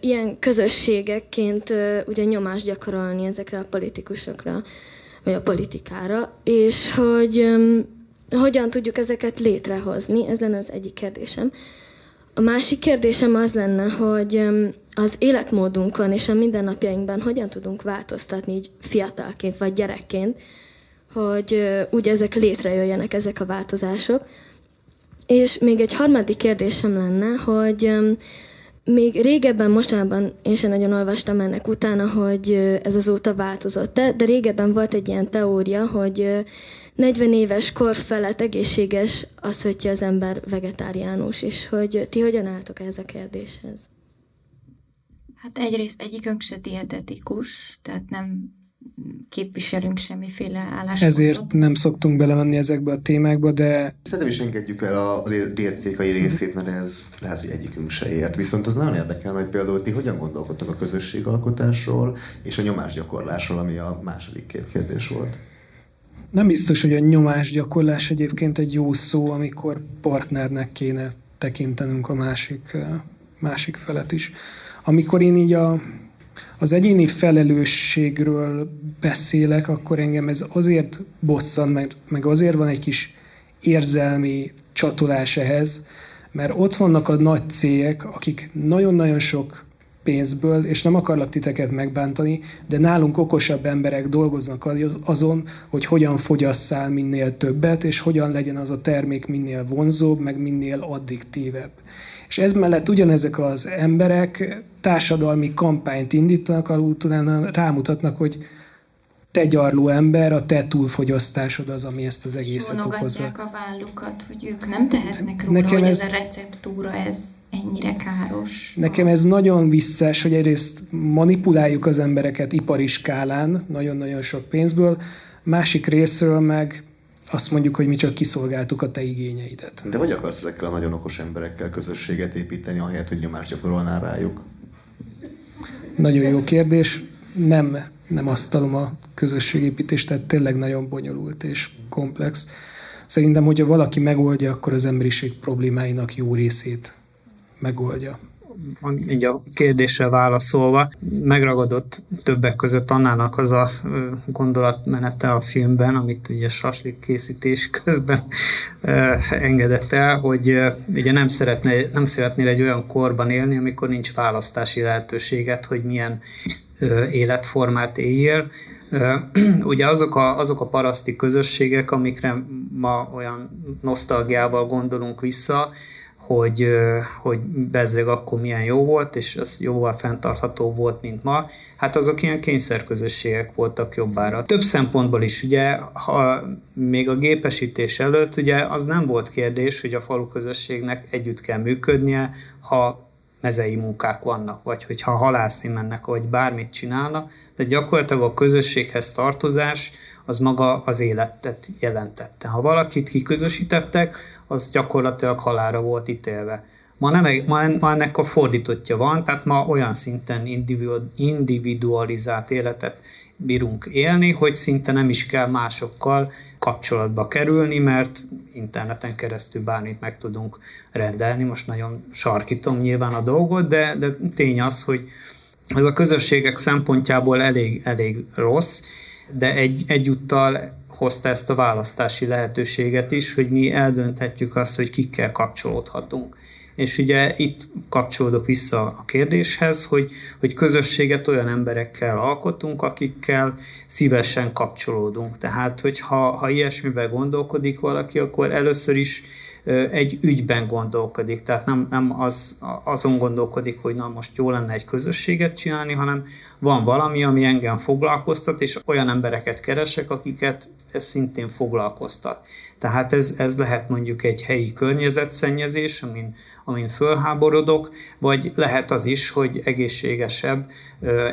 ilyen közösségekként ugye nyomást gyakorolni ezekre a politikusokra, vagy a politikára, és hogy hogyan tudjuk ezeket létrehozni, ez lenne az egyik kérdésem. A másik kérdésem az lenne, hogy az életmódunkon és a mindennapjainkban hogyan tudunk változtatni így fiatalként vagy gyerekként, hogy úgy ezek létrejöjjenek, ezek a változások. És még egy harmadik kérdésem lenne, hogy még régebben, mostanában én sem nagyon olvastam ennek utána, hogy ez azóta változott -e, de régebben volt egy ilyen teória, hogy 40 éves kor felett egészséges az, hogyha az ember vegetáriánus, és hogy ti hogyan álltok ez a kérdéshez? Hát egyrészt egyikünk se dietetikus, tehát nem képviselünk semmiféle álláspontot. Ezért nem szoktunk belemenni ezekbe a témákba, de... Szerintem is engedjük el a, dietetikai részét, mert ez lehet, hogy egyikünk se ért. Viszont az nagyon érdekel, hogy például ti hogyan gondolkodtok a közösségalkotásról és a nyomásgyakorlásról, ami a második két kérdés volt. Nem biztos, hogy a nyomásgyakorlás egyébként egy jó szó, amikor partnernek kéne tekintenünk a másik, másik felet is. Amikor én így a az egyéni felelősségről beszélek, akkor engem ez azért bosszant, meg, meg azért van egy kis érzelmi csatolás ehhez, mert ott vannak a nagy cégek, akik nagyon-nagyon sok pénzből, és nem akarlak titeket megbántani, de nálunk okosabb emberek dolgoznak azon, hogy hogyan fogyasszál minél többet, és hogyan legyen az a termék minél vonzóbb, meg minél addiktívebb. És ez mellett ugyanezek az emberek társadalmi kampányt indítanak, ahol utána rámutatnak, hogy te ember, a te túlfogyasztásod az, ami ezt az egészet okozza. a vállukat, hogy ők nem tehetnek róla, Nekem hogy ez, ez a receptúra, ez ennyire káros. Nekem ez nagyon visszás, hogy egyrészt manipuláljuk az embereket ipari skálán, nagyon-nagyon sok pénzből, másik részről meg azt mondjuk, hogy mi csak kiszolgáltuk a te igényeidet. De hogy akarsz ezekkel a nagyon okos emberekkel közösséget építeni, ahelyett, hogy nyomást gyakorolnál rájuk? Nagyon jó kérdés. Nem, nem asztalom a közösségépítést, tehát tényleg nagyon bonyolult és komplex. Szerintem, hogyha valaki megoldja, akkor az emberiség problémáinak jó részét megoldja így a kérdésre válaszolva, megragadott többek között Annának az a gondolatmenete a filmben, amit ugye saslik készítés közben engedett el, hogy ugye nem, szeretne, nem szeretnél egy olyan korban élni, amikor nincs választási lehetőséget, hogy milyen életformát éljél. Ugye azok a, azok a paraszti közösségek, amikre ma olyan nosztalgiával gondolunk vissza, hogy, hogy bezzeg akkor milyen jó volt, és az jóval fenntartható volt, mint ma, hát azok ilyen kényszerközösségek voltak jobbára. Több szempontból is, ugye, ha még a gépesítés előtt, ugye az nem volt kérdés, hogy a falu közösségnek együtt kell működnie, ha mezei munkák vannak, vagy hogyha halászni mennek, vagy bármit csinálnak, de gyakorlatilag a közösséghez tartozás az maga az életet jelentette. Ha valakit kiközösítettek, az gyakorlatilag halára volt ítélve. Ma, nem, ma, ma ennek a fordítottja van, tehát ma olyan szinten individualizált életet bírunk élni, hogy szinte nem is kell másokkal kapcsolatba kerülni, mert interneten keresztül bármit meg tudunk rendelni. Most nagyon sarkítom nyilván a dolgot, de, de tény az, hogy ez a közösségek szempontjából elég, elég rossz, de egy, egyúttal hozta ezt a választási lehetőséget is, hogy mi eldönthetjük azt, hogy kikkel kapcsolódhatunk. És ugye itt kapcsolódok vissza a kérdéshez, hogy, hogy közösséget olyan emberekkel alkotunk, akikkel szívesen kapcsolódunk. Tehát, hogyha ha ilyesmiben gondolkodik valaki, akkor először is egy ügyben gondolkodik, tehát nem, nem az, azon gondolkodik, hogy na most jó lenne egy közösséget csinálni, hanem van valami, ami engem foglalkoztat, és olyan embereket keresek, akiket ez szintén foglalkoztat. Tehát ez, ez lehet mondjuk egy helyi környezetszennyezés, amin, amin fölháborodok, vagy lehet az is, hogy egészségesebb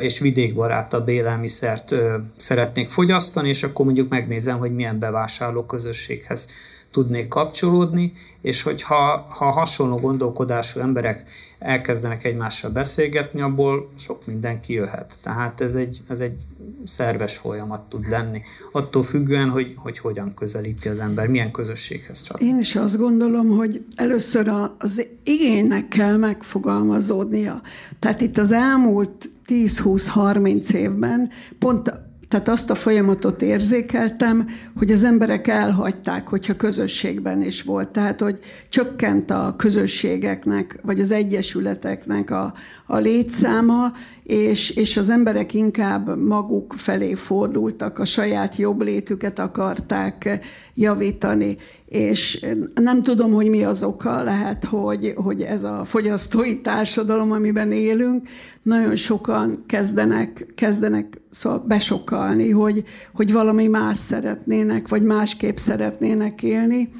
és vidékbarátabb élelmiszert szeretnék fogyasztani, és akkor mondjuk megnézem, hogy milyen bevásárló közösséghez tudnék kapcsolódni, és hogyha ha hasonló gondolkodású emberek elkezdenek egymással beszélgetni, abból sok minden kijöhet. Tehát ez egy, ez egy szerves folyamat tud lenni. Attól függően, hogy, hogy hogyan közelíti az ember, milyen közösséghez csatlakozik. Én is azt gondolom, hogy először az igénynek kell megfogalmazódnia. Tehát itt az elmúlt 10-20-30 évben pont tehát azt a folyamatot érzékeltem, hogy az emberek elhagyták, hogyha közösségben is volt. Tehát, hogy csökkent a közösségeknek, vagy az egyesületeknek a, a létszáma, és, és az emberek inkább maguk felé fordultak, a saját jobb létüket akarták javítani. És nem tudom, hogy mi az oka, lehet, hogy, hogy ez a fogyasztói társadalom, amiben élünk, nagyon sokan kezdenek, kezdenek szóval besokalni, hogy, hogy valami más szeretnének, vagy másképp szeretnének élni.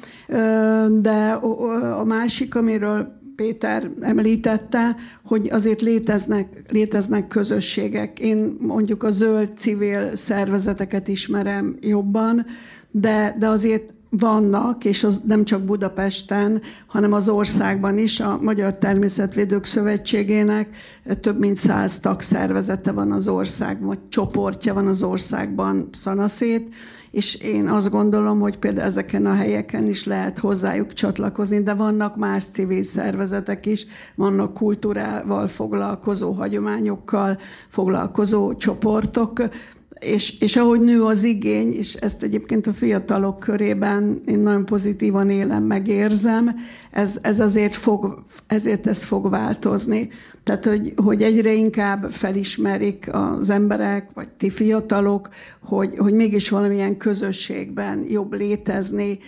De a másik, amiről Péter említette, hogy azért léteznek, léteznek közösségek. Én mondjuk a zöld civil szervezeteket ismerem jobban, de, de azért vannak, és az nem csak Budapesten, hanem az országban is. A Magyar Természetvédők Szövetségének több mint száz tagszervezete van az országban, vagy csoportja van az országban szanaszét, és én azt gondolom, hogy például ezeken a helyeken is lehet hozzájuk csatlakozni, de vannak más civil szervezetek is, vannak kultúrával foglalkozó, hagyományokkal foglalkozó csoportok, és, és ahogy nő az igény, és ezt egyébként a fiatalok körében én nagyon pozitívan élem, megérzem, ez, ez azért fog, ezért ez fog változni. Tehát, hogy, hogy egyre inkább felismerik az emberek, vagy ti fiatalok, hogy, hogy mégis valamilyen közösségben jobb létezni,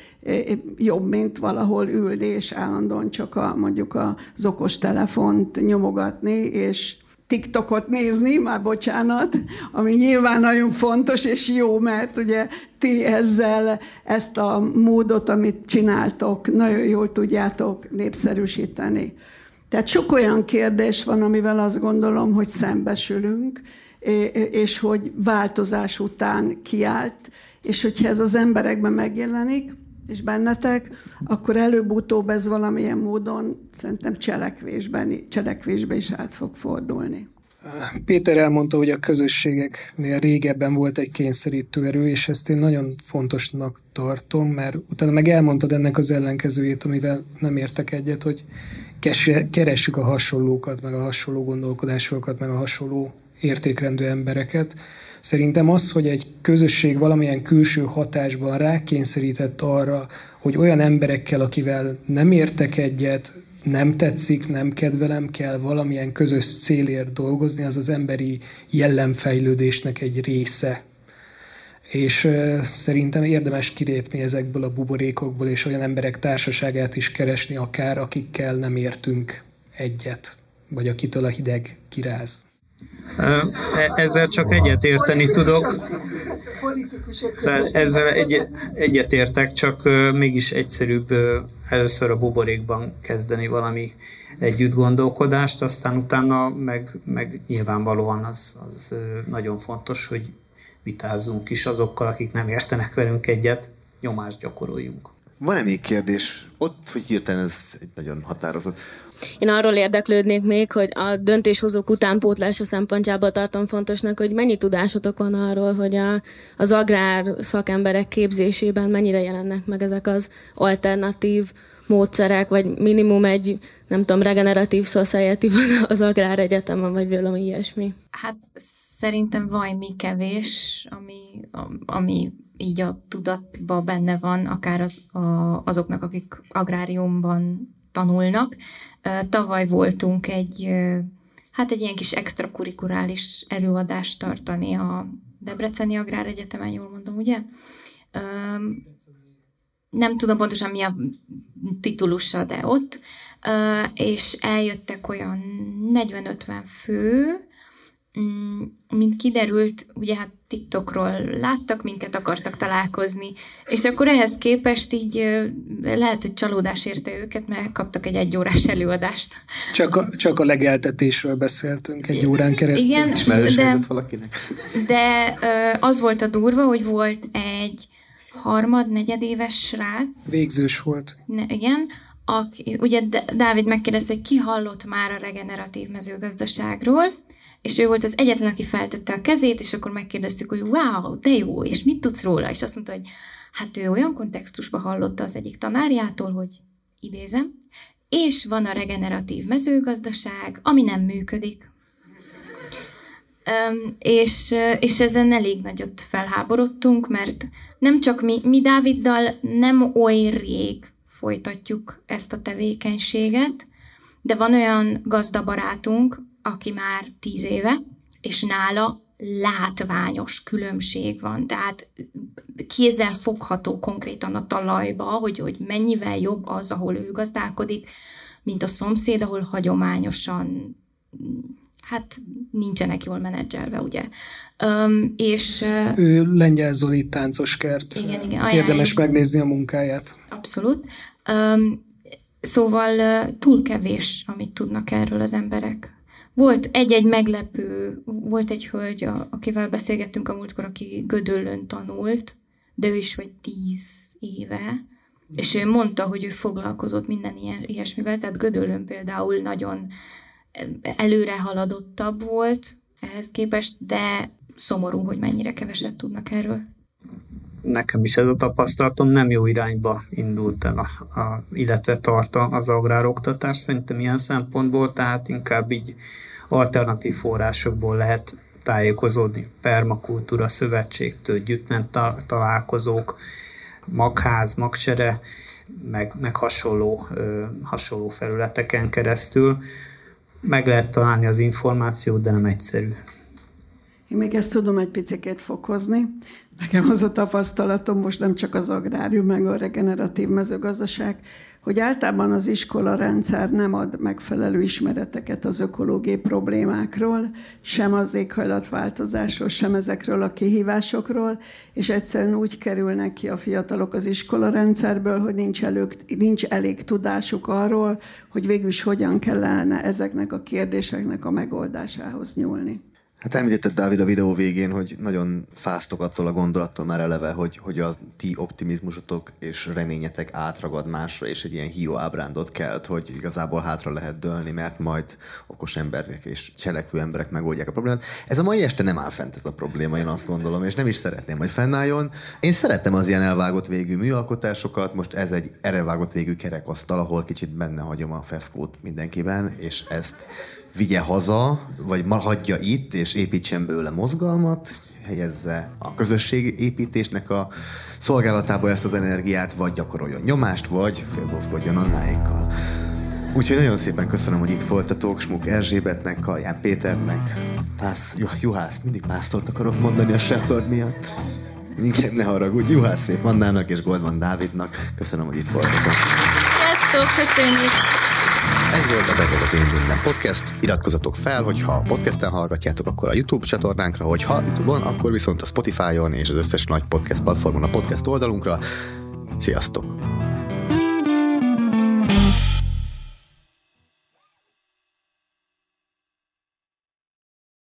jobb, mint valahol ülni, és állandóan csak a, mondjuk az okos telefont nyomogatni, és TikTokot nézni, már bocsánat, ami nyilván nagyon fontos és jó, mert ugye ti ezzel ezt a módot, amit csináltok, nagyon jól tudjátok népszerűsíteni. Tehát sok olyan kérdés van, amivel azt gondolom, hogy szembesülünk, és hogy változás után kiállt, és hogyha ez az emberekben megjelenik, és bennetek, akkor előbb-utóbb ez valamilyen módon szerintem cselekvésben, cselekvésben is át fog fordulni. Péter elmondta, hogy a közösségeknél régebben volt egy kényszerítő erő, és ezt én nagyon fontosnak tartom, mert utána meg elmondtad ennek az ellenkezőjét, amivel nem értek egyet, hogy keressük a hasonlókat, meg a hasonló gondolkodásokat, meg a hasonló értékrendű embereket. Szerintem az, hogy egy közösség valamilyen külső hatásban rákényszerített arra, hogy olyan emberekkel, akivel nem értek egyet, nem tetszik, nem kedvelem, kell valamilyen közös célért dolgozni, az az emberi jellemfejlődésnek egy része. És szerintem érdemes kilépni ezekből a buborékokból, és olyan emberek társaságát is keresni, akár akikkel nem értünk egyet, vagy akitől a hideg kiráz. E, ezzel csak egyet érteni tudok. Ezzel egy, egyetértek, csak mégis egyszerűbb először a buborékban kezdeni valami együtt gondolkodást, aztán utána meg, meg nyilvánvalóan az, az nagyon fontos, hogy vitázzunk is azokkal, akik nem értenek velünk egyet, nyomást gyakoroljunk. Van-e még kérdés? Ott, hogy hirtelen ez egy nagyon határozott. Én arról érdeklődnék még, hogy a döntéshozók utánpótlása szempontjából tartom fontosnak, hogy mennyi tudásotok van arról, hogy a, az agrár szakemberek képzésében mennyire jelennek meg ezek az alternatív módszerek, vagy minimum egy, nem tudom, regeneratív society van az agrár egyetemen, vagy valami ilyesmi. Hát szerintem valami kevés, ami, ami így a tudatban benne van, akár az, a, azoknak, akik agráriumban tanulnak. Tavaly voltunk egy, hát egy ilyen kis extrakurikulális előadást tartani a Debreceni Agrár Egyetemen, jól mondom, ugye? Nem tudom pontosan mi a titulusa, de ott, és eljöttek olyan 40-50 fő, Mm, mint kiderült, ugye hát TikTokról láttak minket, akartak találkozni, és akkor ehhez képest így lehet, hogy csalódás érte őket, mert kaptak egy egyórás előadást. Csak a, csak a legeltetésről beszéltünk egy órán keresztül. Igen, Ismerős de, valakinek? De az volt a durva, hogy volt egy harmad, negyedéves srác. Végzős volt. Ne, igen, aki, ugye Dávid megkérdezte, hogy ki hallott már a regeneratív mezőgazdaságról, és ő volt az egyetlen, aki feltette a kezét, és akkor megkérdeztük, hogy wow, de jó, és mit tudsz róla? És azt mondta, hogy hát ő olyan kontextusban hallotta az egyik tanárjától, hogy idézem, és van a regeneratív mezőgazdaság, ami nem működik. Um, és, és ezen elég nagyot felháborodtunk, mert nem csak mi, mi Dáviddal nem oly rég folytatjuk ezt a tevékenységet, de van olyan gazdabarátunk, aki már tíz éve, és nála látványos különbség van, tehát kézzel fogható konkrétan a talajba, hogy, hogy mennyivel jobb az, ahol ő gazdálkodik, mint a szomszéd, ahol hagyományosan hát nincsenek jól menedzselve, ugye. Um, és, ő Lengyel Zoli táncos kert. Igen, igen. Ajánlás. Érdemes megnézni a munkáját. Abszolút. Um, szóval túl kevés, amit tudnak erről az emberek. Volt egy-egy meglepő, volt egy hölgy, akivel beszélgettünk a múltkor, aki Gödöllön tanult, de ő is vagy tíz éve, és ő mondta, hogy ő foglalkozott minden ilyen, ilyesmivel, tehát Gödöllön például nagyon előre haladottabb volt ehhez képest, de szomorú, hogy mennyire keveset tudnak erről. Nekem is ez a tapasztalatom nem jó irányba indult el, a, a, illetve tart az agrároktatás szerintem ilyen szempontból, tehát inkább így alternatív forrásokból lehet tájékozódni. Permakultúra szövetségtől, gyűjtment találkozók, magház, magcsere, meg, meg hasonló, ö, hasonló felületeken keresztül. Meg lehet találni az információt, de nem egyszerű. Én még ezt tudom egy picit fokozni. Nekem az a tapasztalatom most nem csak az agrárium, meg a regeneratív mezőgazdaság, hogy általában az iskola rendszer nem ad megfelelő ismereteket az ökológiai problémákról, sem az éghajlatváltozásról, sem ezekről a kihívásokról, és egyszerűen úgy kerülnek ki a fiatalok az iskola rendszerből, hogy nincs, elő, nincs elég tudásuk arról, hogy végül is hogyan kellene ezeknek a kérdéseknek a megoldásához nyúlni. Hát említetted, Dávid, a videó végén, hogy nagyon fáztok attól a gondolattól már eleve, hogy, hogy a ti optimizmusotok és reményetek átragad másra, és egy ilyen hió ábrándot kelt, hogy igazából hátra lehet dőlni, mert majd okos emberek és cselekvő emberek megoldják a problémát. Ez a mai este nem áll fent ez a probléma, én azt gondolom, és nem is szeretném, hogy fennálljon. Én szerettem az ilyen elvágott végű műalkotásokat, most ez egy elvágott végű kerekasztal, ahol kicsit benne hagyom a feszkót mindenkiben, és ezt vigye haza, vagy hagyja itt, és építsen belőle mozgalmat, helyezze a közösség építésnek a szolgálatába ezt az energiát, vagy gyakoroljon nyomást, vagy félzózkodjon a náikkal. Úgyhogy nagyon szépen köszönöm, hogy itt voltatok, Smuk Erzsébetnek, Karján Péternek, Pász, Juhász, mindig pásztort akarok mondani a Shepard miatt. Minket ne haragudj, Juhász szép Annának és Goldman Dávidnak. Köszönöm, hogy itt voltatok. Sziasztok, köszönjük! Ez volt a Bezeg az Én Minden Podcast. Iratkozatok fel, hogyha a podcasten hallgatjátok, akkor a YouTube csatornánkra, hogyha YouTube-on, akkor viszont a Spotify-on és az összes nagy podcast platformon a podcast oldalunkra. Sziasztok!